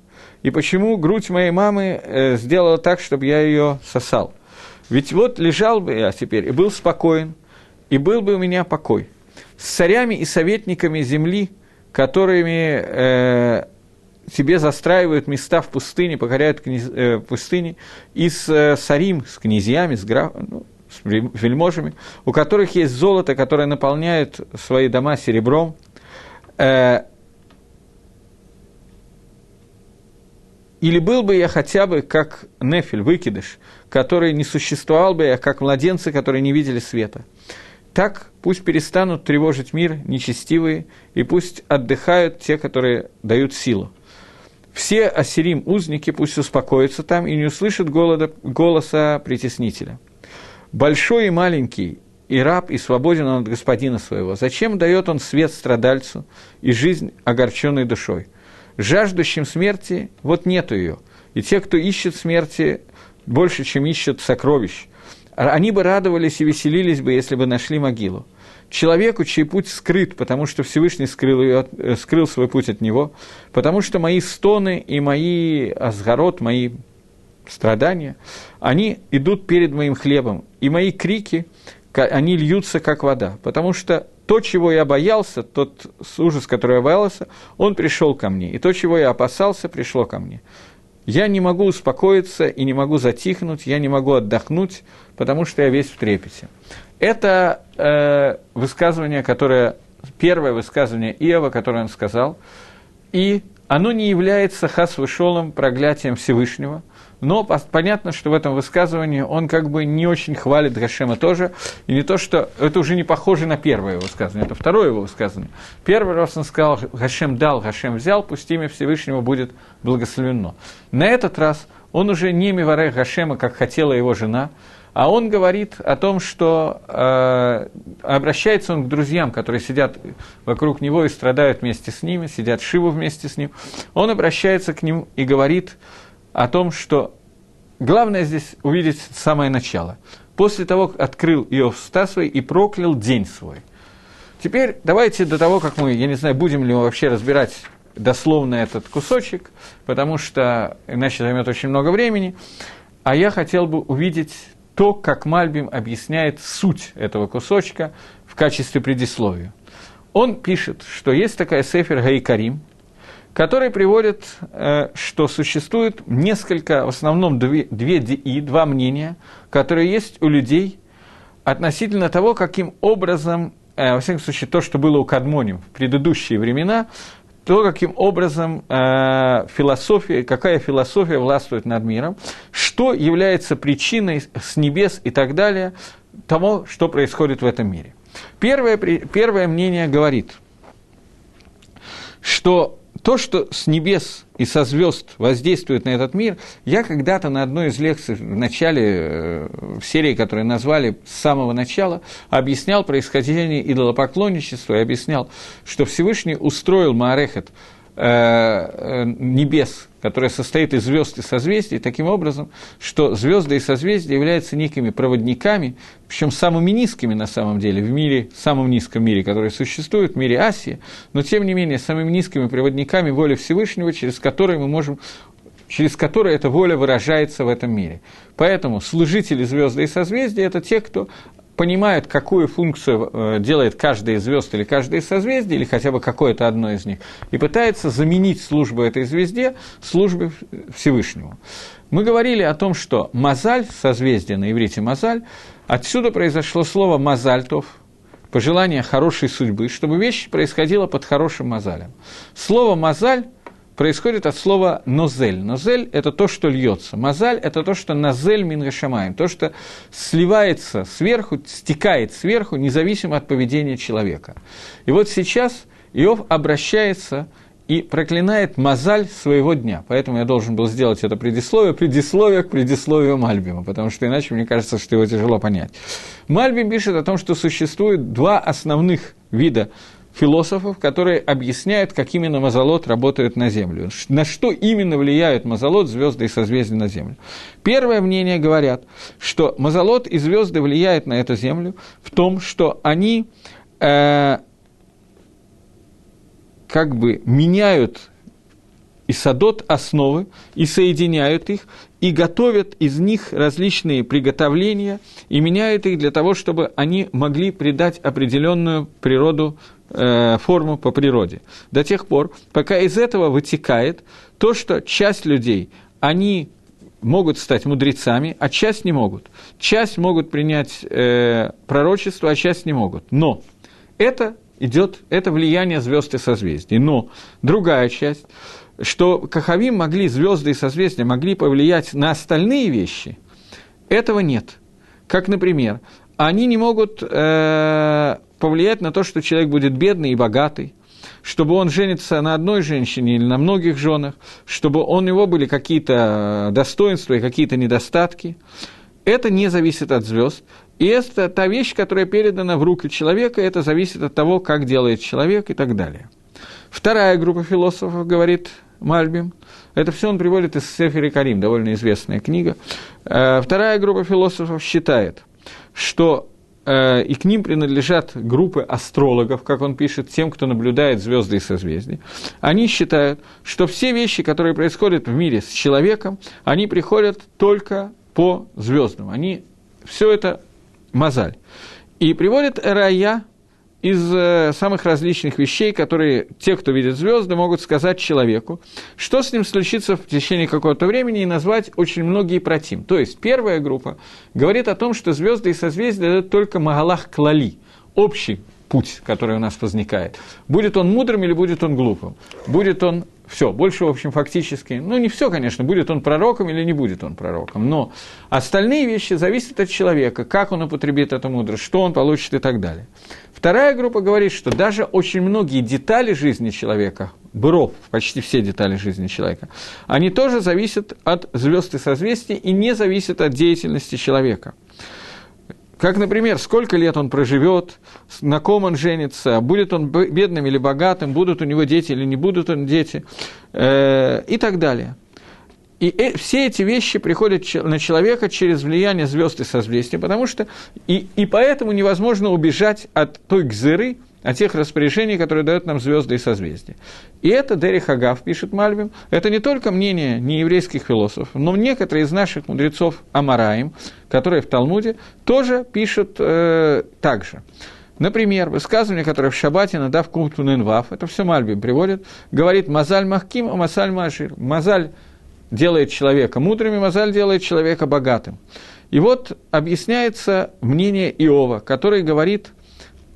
и почему грудь моей мамы э, сделала так, чтобы я ее сосал? Ведь вот лежал бы я теперь и был спокоен, и был бы у меня покой – с царями и советниками земли, которыми э, себе застраивают места в пустыне, покоряют княз, э, пустыни, и с э, сарим, с князьями, с, граф, ну, с вельможами, у которых есть золото, которое наполняет свои дома серебром. Э, или был бы я хотя бы как Нефель, выкидыш, который не существовал бы я, как младенцы, которые не видели света. Так пусть перестанут тревожить мир нечестивые, и пусть отдыхают те, которые дают силу. Все ассирим узники пусть успокоятся там и не услышат голода, голоса притеснителя. Большой и маленький, и раб, и свободен он от господина своего. Зачем дает он свет страдальцу и жизнь огорченной душой? Жаждущим смерти вот нету ее. И те, кто ищет смерти, больше, чем ищут сокровищ – они бы радовались и веселились бы, если бы нашли могилу. Человеку, чей путь скрыт, потому что Всевышний скрыл, ее, э, скрыл свой путь от него, потому что мои стоны и мои азгород, мои страдания, они идут перед моим хлебом, и мои крики, они льются, как вода, потому что то, чего я боялся, тот ужас, который я боялся, он пришел ко мне, и то, чего я опасался, пришло ко мне. Я не могу успокоиться и не могу затихнуть, я не могу отдохнуть, потому что я весь в трепете. Это э, высказывание, которое, первое высказывание Иова, которое он сказал, и оно не является хас-вышелом проклятием Всевышнего – но понятно, что в этом высказывании он как бы не очень хвалит Гашема тоже, и не то, что это уже не похоже на первое его высказывание, это второе его высказывание. Первый раз он сказал, Гашем дал, Гашем взял, пусть имя Всевышнего будет благословено. На этот раз он уже не Миварех Гашема, как хотела его жена, а он говорит о том, что э, обращается он к друзьям, которые сидят вокруг него и страдают вместе с ними, сидят Шиву вместе с ним. Он обращается к ним и говорит, о том, что главное здесь увидеть самое начало. После того, как открыл Иов уста свои и проклял день свой. Теперь давайте до того, как мы, я не знаю, будем ли мы вообще разбирать дословно этот кусочек, потому что иначе займет очень много времени. А я хотел бы увидеть то, как Мальбим объясняет суть этого кусочка в качестве предисловия. Он пишет, что есть такая сефер Гаикарим – который приводит, э, что существует несколько, в основном две, две и два мнения, которые есть у людей относительно того, каким образом, э, во всяком случае, то, что было у Кадмоним в предыдущие времена, то, каким образом э, философия, какая философия властвует над миром, что является причиной с небес и так далее того, что происходит в этом мире. Первое, первое мнение говорит, что то, что с небес и со звезд воздействует на этот мир, я когда-то на одной из лекций в начале, э, в серии, которую назвали с самого начала, объяснял происхождение идолопоклонничества и объяснял, что Всевышний устроил Маарехет – Э, э, небес, которая состоит из звезд и созвездий, таким образом, что звезды и созвездия являются некими проводниками, причем самыми низкими на самом деле в мире, самом низком мире, который существует, в мире Асии, но тем не менее самыми низкими проводниками воли Всевышнего, через которые мы можем через которые эта воля выражается в этом мире. Поэтому служители звезды и созвездия – это те, кто понимают, какую функцию э, делает каждая из звезд или каждое из созвездий, или хотя бы какое-то одно из них, и пытается заменить службу этой звезде службой Всевышнему. Мы говорили о том, что Мазаль, созвездие на иврите Мазаль, отсюда произошло слово Мазальтов, пожелание хорошей судьбы, чтобы вещь происходила под хорошим Мазалем. Слово Мазаль происходит от слова нозель. Нозель – это то, что льется. Мазаль – это то, что назель мингашамаем, то, что сливается сверху, стекает сверху, независимо от поведения человека. И вот сейчас Иов обращается и проклинает мозаль своего дня. Поэтому я должен был сделать это предисловие, предисловие к предисловию Мальбима, потому что иначе мне кажется, что его тяжело понять. Мальбим пишет о том, что существует два основных вида философов, которые объясняют, как именно мазолот работает на Землю, на что именно влияют мазолот, звезды и созвездия на Землю. Первое мнение говорят, что мазолот и звезды влияют на эту Землю в том, что они э, как бы меняют и садот основы, и соединяют их, и готовят из них различные приготовления, и меняют их для того, чтобы они могли придать определенную природу э, форму по природе. До тех пор, пока из этого вытекает то, что часть людей, они могут стать мудрецами, а часть не могут. Часть могут принять э, пророчество, а часть не могут. Но это идет, это влияние звезд и созвездий. Но другая часть, что Кахавим могли, звезды и созвездия могли повлиять на остальные вещи, этого нет. Как, например, они не могут э, повлиять на то, что человек будет бедный и богатый, чтобы он женится на одной женщине или на многих женах, чтобы у него были какие-то достоинства и какие-то недостатки. Это не зависит от звезд. И это та вещь, которая передана в руки человека, это зависит от того, как делает человек и так далее. Вторая группа философов, говорит Мальбим, это все он приводит из Сефери Карим, довольно известная книга. Э, вторая группа философов считает, что Э, и к ним принадлежат группы астрологов, как он пишет, тем, кто наблюдает звезды и созвездия. Они считают, что все вещи, которые происходят в мире с человеком, они приходят только по звездам. Они все это мозаль. И приводит Рая из э, самых различных вещей, которые те, кто видит звезды, могут сказать человеку, что с ним случится в течение какого-то времени и назвать очень многие против. То есть первая группа говорит о том, что звезды и созвездия – это только Магалах Клали, общий путь, который у нас возникает. Будет он мудрым или будет он глупым? Будет он все, больше, в общем, фактически, ну, не все, конечно, будет он пророком или не будет он пророком, но остальные вещи зависят от человека, как он употребит эту мудрость, что он получит и так далее. Вторая группа говорит, что даже очень многие детали жизни человека, быров, почти все детали жизни человека, они тоже зависят от звезд и созвездий и не зависят от деятельности человека – как, например, сколько лет он проживет, на ком он женится, будет он бедным или богатым, будут у него дети или не будут он дети, э, и так далее. И э, все эти вещи приходят на человека через влияние звезд и созвездий, потому что и, и поэтому невозможно убежать от той гзыры, о тех распоряжениях, которые дают нам звезды и созвездия. И это Дери Хагав, пишет Мальбим, это не только мнение нееврейских философов, но некоторые из наших мудрецов Амараим, которые в Талмуде, тоже пишут э, так же. Например, высказывание, которое в Шабате надав кумтун вав, это все Мальбим приводит, говорит «Мазаль махким, а масаль машир». Мазаль делает человека мудрым, и Мазаль делает человека богатым. И вот объясняется мнение Иова, который говорит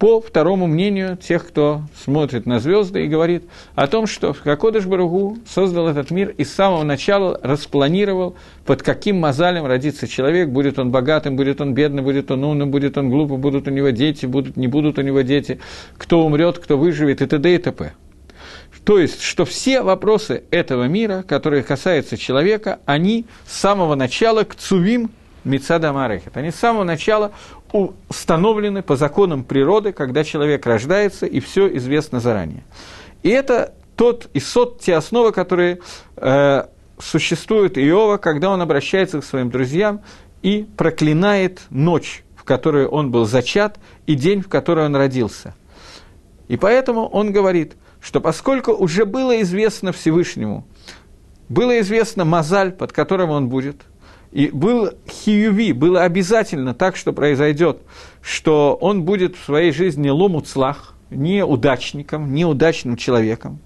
по второму мнению тех, кто смотрит на звезды и говорит о том, что Кокодыш Баругу создал этот мир и с самого начала распланировал, под каким мозалем родится человек, будет он богатым, будет он бедным, будет он умным, будет он глупым, будут у него дети, будут, не будут у него дети, кто умрет, кто выживет и т.д. и т.п. То есть, что все вопросы этого мира, которые касаются человека, они с самого начала к цувим Мицада Марехет. Они с самого начала установлены по законам природы, когда человек рождается, и все известно заранее. И это тот и сот, те основы, которые э, существуют Иова, когда он обращается к своим друзьям и проклинает ночь, в которую он был зачат, и день, в который он родился. И поэтому он говорит, что поскольку уже было известно Всевышнему, было известно Мазаль, под которым он будет – и был хиюви, было обязательно так, что произойдет, что он будет в своей жизни ломуцлах, неудачником, неудачным человеком,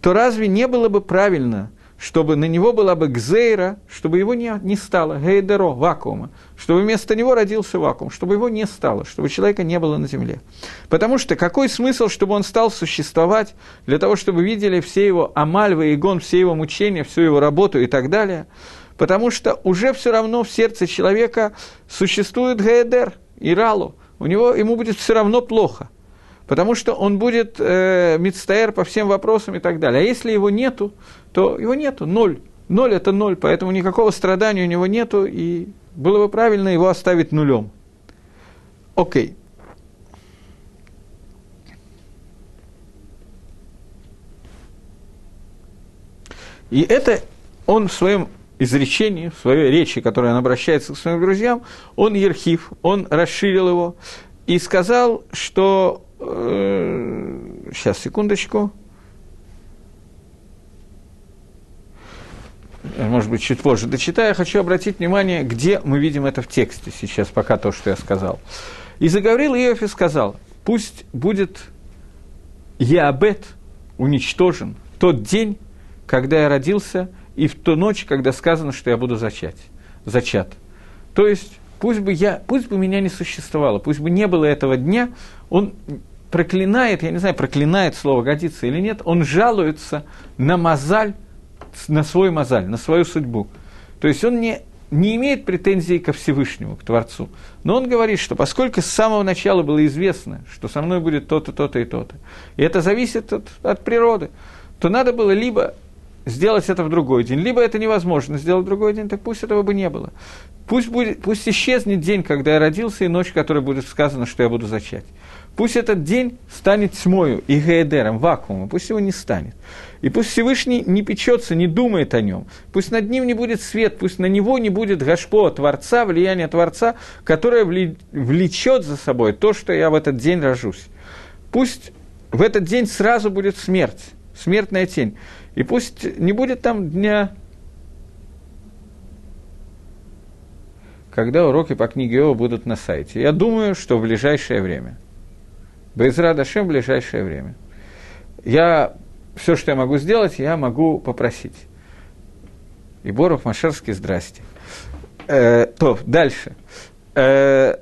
то разве не было бы правильно, чтобы на него была бы гзейра, чтобы его не, не стало, гейдеро, вакуума, чтобы вместо него родился вакуум, чтобы его не стало, чтобы человека не было на земле. Потому что какой смысл, чтобы он стал существовать для того, чтобы видели все его амальвы, игон, все его мучения, всю его работу и так далее – потому что уже все равно в сердце человека существует Гаэдер, Иралу, у него, ему будет все равно плохо, потому что он будет э, мицтаэр по всем вопросам и так далее. А если его нету, то его нету, ноль. Ноль – это ноль, поэтому никакого страдания у него нету, и было бы правильно его оставить нулем. Окей. И это он в своем изречении, в своей речи, которой он обращается к своим друзьям, он ерхив, он расширил его и сказал, что... Э, сейчас, секундочку. Может быть, чуть позже дочитаю. Хочу обратить внимание, где мы видим это в тексте сейчас, пока то, что я сказал. И заговорил Иов и сказал, пусть будет Яабет уничтожен тот день, когда я родился – и в ту ночь, когда сказано, что я буду зачать, зачат. То есть, пусть бы, я, пусть бы меня не существовало, пусть бы не было этого дня, он проклинает, я не знаю, проклинает слово годится или нет, он жалуется на мозаль, на свой мозаль, на свою судьбу. То есть он не, не имеет претензий ко Всевышнему, к Творцу. Но он говорит, что поскольку с самого начала было известно, что со мной будет то-то, то-то и то-то, и это зависит от, от природы, то надо было либо сделать это в другой день, либо это невозможно сделать в другой день, так пусть этого бы не было. Пусть, будет, пусть исчезнет день, когда я родился, и ночь, которая будет сказано, что я буду зачать. Пусть этот день станет тьмою и геедером, вакуумом, пусть его не станет. И пусть Всевышний не печется, не думает о нем. Пусть над ним не будет свет, пусть на него не будет гашпо Творца, влияние Творца, которое влечет за собой то, что я в этот день рожусь. Пусть в этот день сразу будет смерть, смертная тень. И пусть не будет там дня, когда уроки по книге Иова будут на сайте. Я думаю, что в ближайшее время. Безра Дашем в ближайшее время. Я, все, что я могу сделать, я могу попросить. И Боров Машерский, здрасте. Э, то, дальше. Э,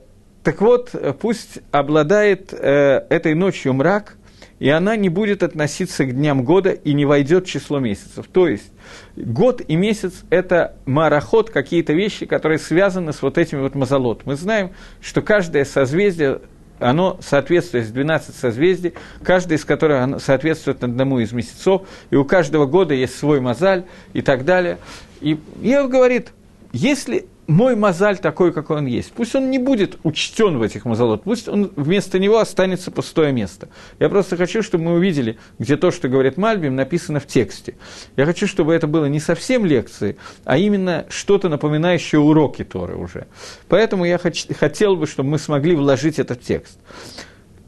так вот, пусть обладает э, этой ночью мрак – и она не будет относиться к дням года и не войдет в число месяцев. То есть год и месяц – это мараход, какие-то вещи, которые связаны с вот этими вот мазолот. Мы знаем, что каждое созвездие оно соответствует 12 созвездий, каждое из которых соответствует одному из месяцев, и у каждого года есть свой мозаль и так далее. И Иов говорит, если мой мозаль такой, какой он есть. Пусть он не будет учтен в этих мозолот, пусть он, вместо него останется пустое место. Я просто хочу, чтобы мы увидели, где то, что говорит Мальбим, написано в тексте. Я хочу, чтобы это было не совсем лекции, а именно что-то напоминающее уроки Торы уже. Поэтому я хоч, хотел бы, чтобы мы смогли вложить этот текст.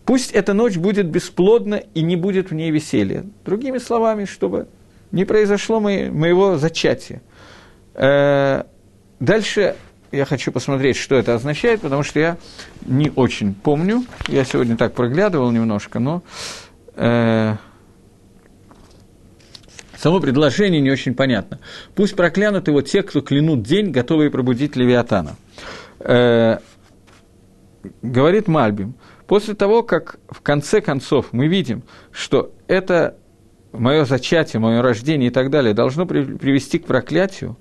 Пусть эта ночь будет бесплодна и не будет в ней веселья. Другими словами, чтобы не произошло моего зачатия э, Дальше я хочу посмотреть, что это означает, потому что я не очень помню. Я сегодня так проглядывал немножко, но э, само предложение не очень понятно. Пусть проклянут его те, кто клянут день, готовые пробудить Левиатана. Э, говорит Мальбим, после того, как в конце концов мы видим, что это мое зачатие, мое рождение и так далее должно привести к проклятию,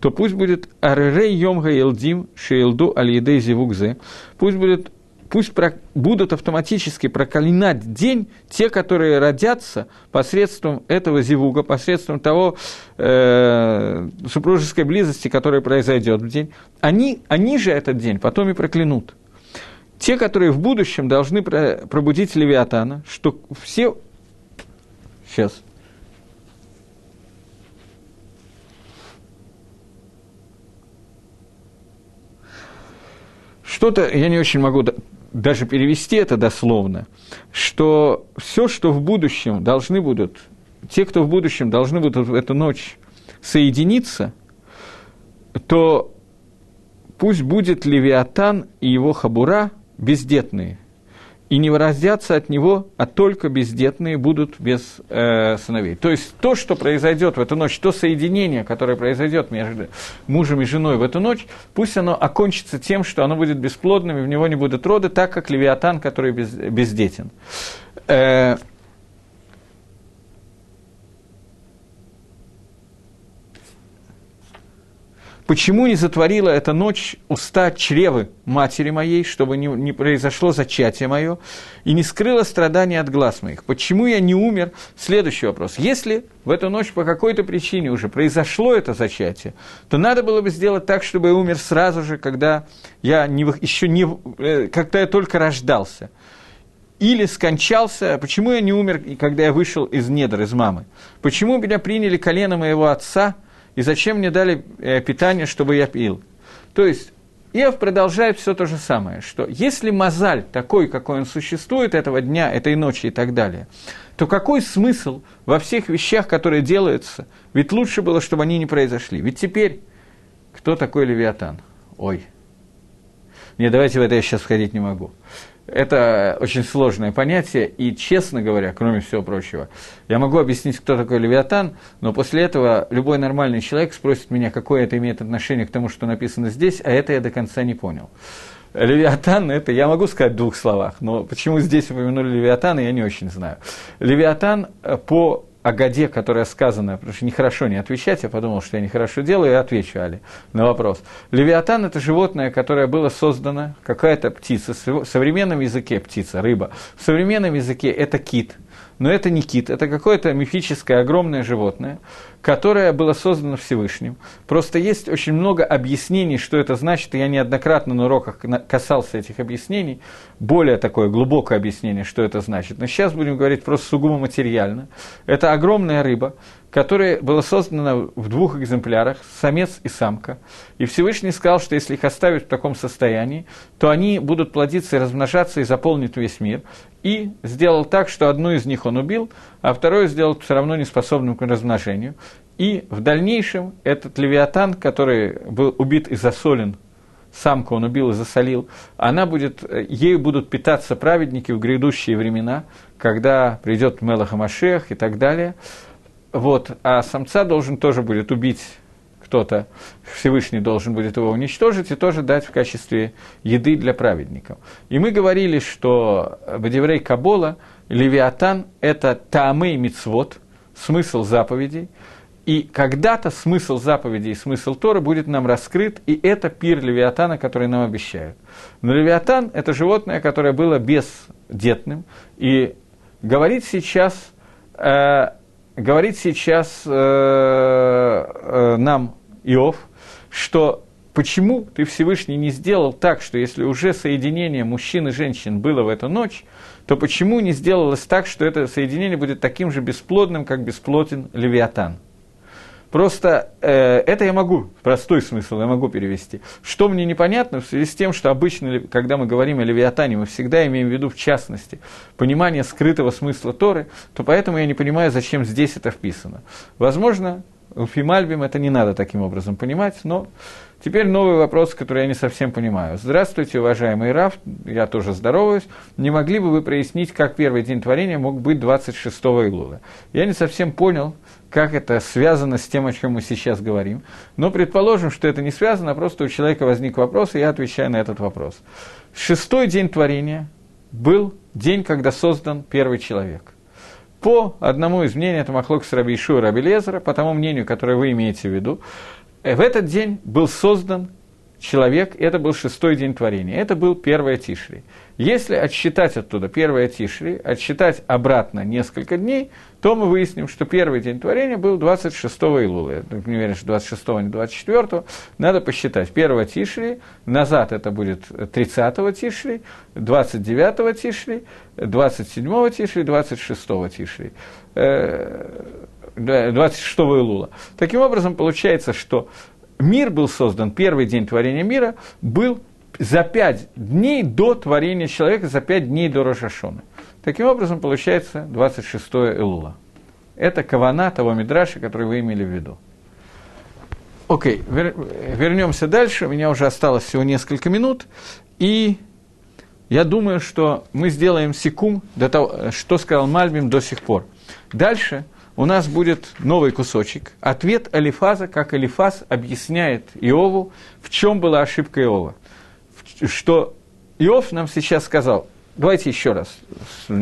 то пусть будет Аререй Йомга Елдим Шейлду Альедей Зивукзе, пусть будет пусть про, будут автоматически проклинать день те, которые родятся посредством этого зивуга, посредством того э, супружеской близости, которая произойдет в день. Они, они же этот день потом и проклянут. Те, которые в будущем должны пробудить Левиатана, что все... Сейчас. Что-то, я не очень могу даже перевести это дословно, что все, что в будущем должны будут, те, кто в будущем должны будут в эту ночь соединиться, то пусть будет Левиатан и его хабура бездетные, и не выразятся от него, а только бездетные будут без э, сыновей. То есть то, что произойдет в эту ночь, то соединение, которое произойдет между мужем и женой в эту ночь, пусть оно окончится тем, что оно будет бесплодным, и в него не будут роды, так как Левиатан, который без, бездетен. Э, Почему не затворила эта ночь уста чревы матери моей, чтобы не, не произошло зачатие мое, и не скрыла страдания от глаз моих? Почему я не умер? Следующий вопрос. Если в эту ночь по какой-то причине уже произошло это зачатие, то надо было бы сделать так, чтобы я умер сразу же, когда я не, еще не, э, когда я только рождался. Или скончался, почему я не умер, когда я вышел из недр, из мамы? Почему меня приняли колено моего отца – и зачем мне дали э, питание, чтобы я пил? То есть Иов продолжает все то же самое, что если мозаль такой, какой он существует этого дня, этой ночи и так далее, то какой смысл во всех вещах, которые делаются? Ведь лучше было, чтобы они не произошли. Ведь теперь кто такой Левиатан? Ой. Не, давайте в это я сейчас входить не могу. Это очень сложное понятие, и, честно говоря, кроме всего прочего, я могу объяснить, кто такой Левиатан, но после этого любой нормальный человек спросит меня, какое это имеет отношение к тому, что написано здесь, а это я до конца не понял. Левиатан, это я могу сказать в двух словах, но почему здесь упомянули Левиатана, я не очень знаю. Левиатан э, по о годе, которая сказана, потому что нехорошо не отвечать, я подумал, что я нехорошо делаю, и отвечу Али на вопрос. Левиатан – это животное, которое было создано, какая-то птица, в современном языке птица, рыба, в современном языке это кит – но это не кит, это какое-то мифическое огромное животное, которое было создано Всевышним. Просто есть очень много объяснений, что это значит, и я неоднократно на уроках касался этих объяснений, более такое глубокое объяснение, что это значит. Но сейчас будем говорить просто сугубо материально. Это огромная рыба, которая была создана в двух экземплярах, самец и самка. И Всевышний сказал, что если их оставить в таком состоянии, то они будут плодиться и размножаться и заполнить весь мир и сделал так, что одну из них он убил, а вторую сделал все равно неспособным к размножению. И в дальнейшем этот левиатан, который был убит и засолен, самку он убил и засолил, она будет, ею будут питаться праведники в грядущие времена, когда придет Мелаха Машех и так далее. Вот, а самца должен тоже будет убить кто-то, Всевышний должен будет его уничтожить и тоже дать в качестве еды для праведников. И мы говорили, что Бадеврей Кабола, Левиатан – это таамей мицвод, смысл заповедей, и когда-то смысл заповедей и смысл Торы будет нам раскрыт, и это пир Левиатана, который нам обещают. Но Левиатан – это животное, которое было бездетным, и говорит сейчас, э, говорит сейчас э, э, нам Иов, что почему ты Всевышний не сделал так, что если уже соединение мужчин и женщин было в эту ночь, то почему не сделалось так, что это соединение будет таким же бесплодным, как бесплотен Левиатан? Просто э, это я могу, простой смысл я могу перевести. Что мне непонятно в связи с тем, что обычно, когда мы говорим о Левиатане, мы всегда имеем в виду, в частности, понимание скрытого смысла Торы, то поэтому я не понимаю, зачем здесь это вписано. Возможно, у Фимальбим это не надо таким образом понимать, но теперь новый вопрос, который я не совсем понимаю. Здравствуйте, уважаемый Раф, я тоже здороваюсь. Не могли бы вы прояснить, как первый день творения мог быть 26 Илула? Я не совсем понял, как это связано с тем, о чем мы сейчас говорим. Но предположим, что это не связано, а просто у человека возник вопрос, и я отвечаю на этот вопрос. Шестой день творения был день, когда создан первый человек – по одному из мнений, это Махлок с Раби Ишу и Раби Лезера, по тому мнению, которое вы имеете в виду, в этот день был создан человек, это был шестой день творения, это был первое Тишри. Если отсчитать оттуда первое Тишри, отсчитать обратно несколько дней, то мы выясним, что первый день творения был 26 Илула. Я не уверен, что 26 не 24 надо посчитать. Первого Тишри, назад это будет 30 Тишри, 29 Тишри, 27 Тишри, 26 Тишри. 26 Илула. Таким образом, получается, что мир был создан, первый день творения мира был за пять дней до творения человека, за пять дней до Рошашона. Таким образом, получается 26 Элула. Это кавана того мидраша, который вы имели в виду. Окей, вер, вернемся дальше. У меня уже осталось всего несколько минут. И я думаю, что мы сделаем секум до того, что сказал Мальбим до сих пор. Дальше у нас будет новый кусочек. Ответ Алифаза, как Алифаз объясняет Иову, в чем была ошибка Иова. Что Иов нам сейчас сказал, давайте еще раз,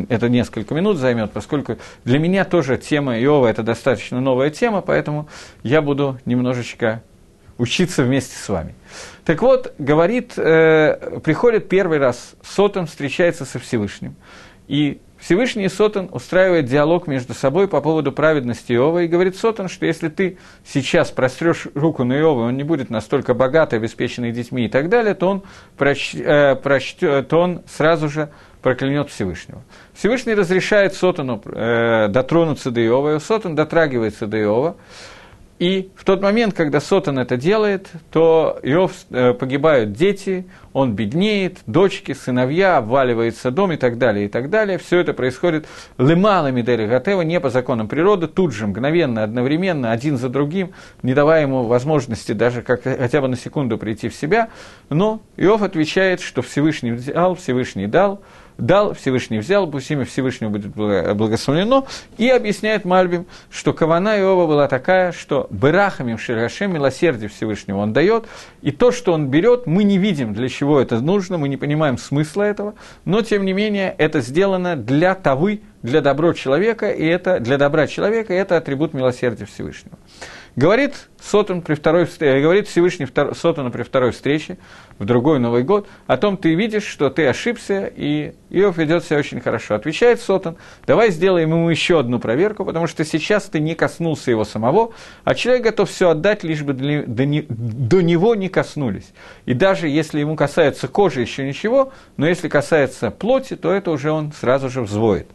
это несколько минут займет, поскольку для меня тоже тема Иова – это достаточно новая тема, поэтому я буду немножечко учиться вместе с вами. Так вот, говорит, э, приходит первый раз Сотон, встречается со Всевышним. И Всевышний Сотон устраивает диалог между собой по поводу праведности Иова и говорит Сотон, что если ты сейчас прострешь руку на Иова, он не будет настолько богат, обеспеченный детьми и так далее, то он, прощ, э, прощ, то он сразу же проклянет Всевышнего. Всевышний разрешает Сотону э, дотронуться до Иова, и Сотон дотрагивается до Иова, и в тот момент, когда Сотан это делает, то Иов э, погибают дети, он беднеет, дочки, сыновья, обваливается дом и так далее, и так далее. Все это происходит лымала Мидери Гатева, не по законам природы, тут же, мгновенно, одновременно, один за другим, не давая ему возможности даже как, хотя бы на секунду прийти в себя. Но Иов отвечает, что Всевышний взял, Всевышний дал, дал, Всевышний взял, пусть имя Всевышнего будет благословлено, и объясняет Мальбим, что Кавана Иова была такая, что Берахамим Ширашем, милосердие Всевышнего он дает, и то, что он берет, мы не видим, для чего это нужно, мы не понимаем смысла этого, но, тем не менее, это сделано для тавы, для добро человека, и это для добра человека, и это атрибут милосердия Всевышнего. Говорит, Сотон при второй, э, говорит Всевышний Сотону при второй встрече, в другой Новый год, о том ты видишь, что ты ошибся, и Иов ведет себя очень хорошо. Отвечает Сотон, давай сделаем ему еще одну проверку, потому что сейчас ты не коснулся его самого, а человек готов все отдать, лишь бы до, до, до него не коснулись. И даже если ему касается кожи, еще ничего, но если касается плоти, то это уже он сразу же взвоит.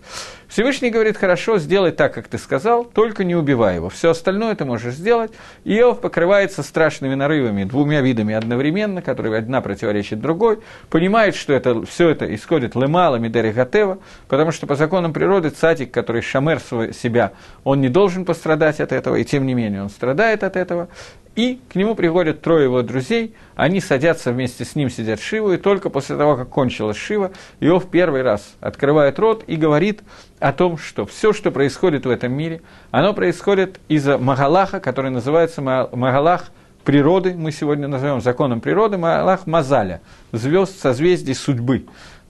Всевышний говорит, хорошо, сделай так, как ты сказал, только не убивай его. Все остальное ты можешь сделать. И Иов покрывается страшными нарывами, двумя видами одновременно, которые одна противоречит другой, понимает, что это, все это исходит лемала мидери гатева, потому что по законам природы цатик, который шамер себя, он не должен пострадать от этого, и тем не менее он страдает от этого. И к нему приходят трое его друзей, они садятся вместе с ним, сидят Шиву, и только после того, как кончилась Шива, Иов первый раз открывает рот и говорит о том, что все, что происходит в этом мире, оно происходит из-за Магалаха, который называется Магалах природы, мы сегодня назовем законом природы, Магалах Мазаля, звезд созвездий судьбы.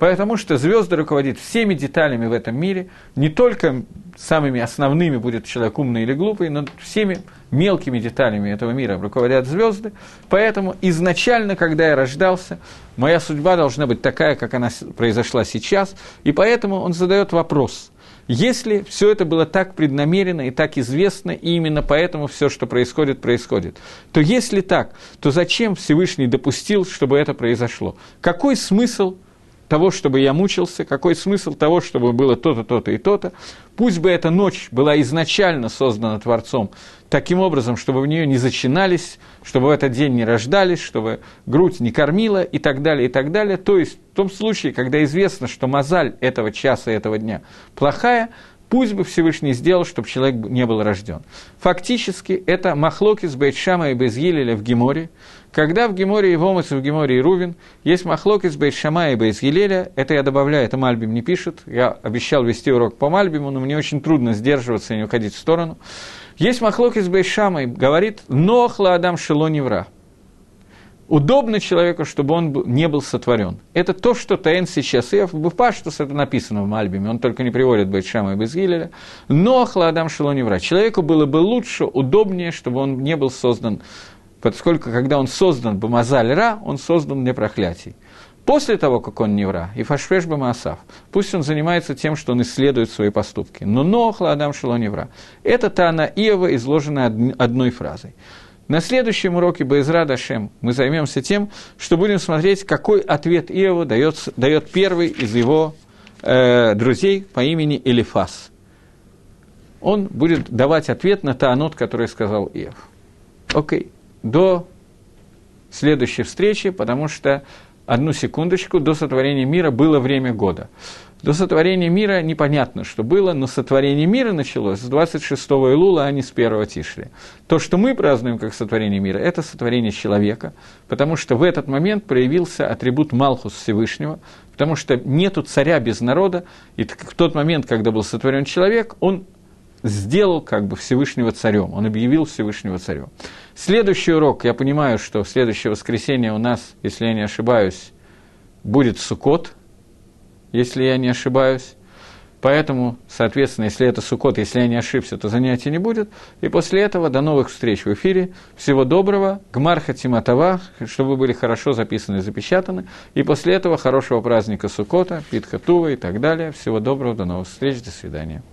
Потому что звезды руководит всеми деталями в этом мире, не только самыми основными будет человек умный или глупый, но всеми мелкими деталями этого мира руководят звезды. Поэтому изначально, когда я рождался, моя судьба должна быть такая, как она произошла сейчас. И поэтому он задает вопрос. Если все это было так преднамеренно и так известно, и именно поэтому все, что происходит, происходит, то если так, то зачем Всевышний допустил, чтобы это произошло? Какой смысл того, чтобы я мучился, какой смысл того, чтобы было то-то, то-то и то-то. Пусть бы эта ночь была изначально создана Творцом таким образом, чтобы в нее не зачинались, чтобы в этот день не рождались, чтобы грудь не кормила и так далее, и так далее. То есть в том случае, когда известно, что мозаль этого часа, этого дня плохая, пусть бы Всевышний сделал, чтобы человек не был рожден. Фактически это махлокис Бейтшама и Безгилеля в Геморе, когда в Геморе и Вомас, и в Геморе и Рувин есть махлокис Бейтшама и Бейтгилеля, это я добавляю, это Мальбим не пишет, я обещал вести урок по Мальбиму, но мне очень трудно сдерживаться и не уходить в сторону. Есть махлокис Бейшама и говорит, нохла Адам Шило Невра. Удобно человеку, чтобы он не был сотворен. Это то, что Таэн сейчас, и в Паштус это написано в Мальбиме, он только не приводит Бейшама и Безгилеля. Нохла Адам Шило Невра. Человеку было бы лучше, удобнее, чтобы он не был создан поскольку когда он создан Бамазаль Ра, он создан для проклятий. После того, как он не вра, и фашфеш Бамасав, пусть он занимается тем, что он исследует свои поступки. Но нохла Адам Шило не вра. Это Тана Иова, изложенная одной фразой. На следующем уроке Боизра Дашем мы займемся тем, что будем смотреть, какой ответ Иова дает, дает первый из его э, друзей по имени Элифас. Он будет давать ответ на Таанот, который сказал Иов. Окей. Okay до следующей встречи, потому что одну секундочку, до сотворения мира было время года. До сотворения мира непонятно, что было, но сотворение мира началось с 26 Илула, а не с 1 Тишли. То, что мы празднуем как сотворение мира, это сотворение человека, потому что в этот момент проявился атрибут Малхус Всевышнего, потому что нету царя без народа, и в тот момент, когда был сотворен человек, он сделал как бы Всевышнего царем, он объявил Всевышнего царем. Следующий урок, я понимаю, что в следующее воскресенье у нас, если я не ошибаюсь, будет Суккот – если я не ошибаюсь. Поэтому, соответственно, если это Сукот, если я не ошибся, то занятий не будет. И после этого до новых встреч в эфире. Всего доброго. Гмарха Тиматова, чтобы вы были хорошо записаны и запечатаны. И после этого хорошего праздника Сукота, Питха Тува и так далее. Всего доброго, до новых встреч, до свидания.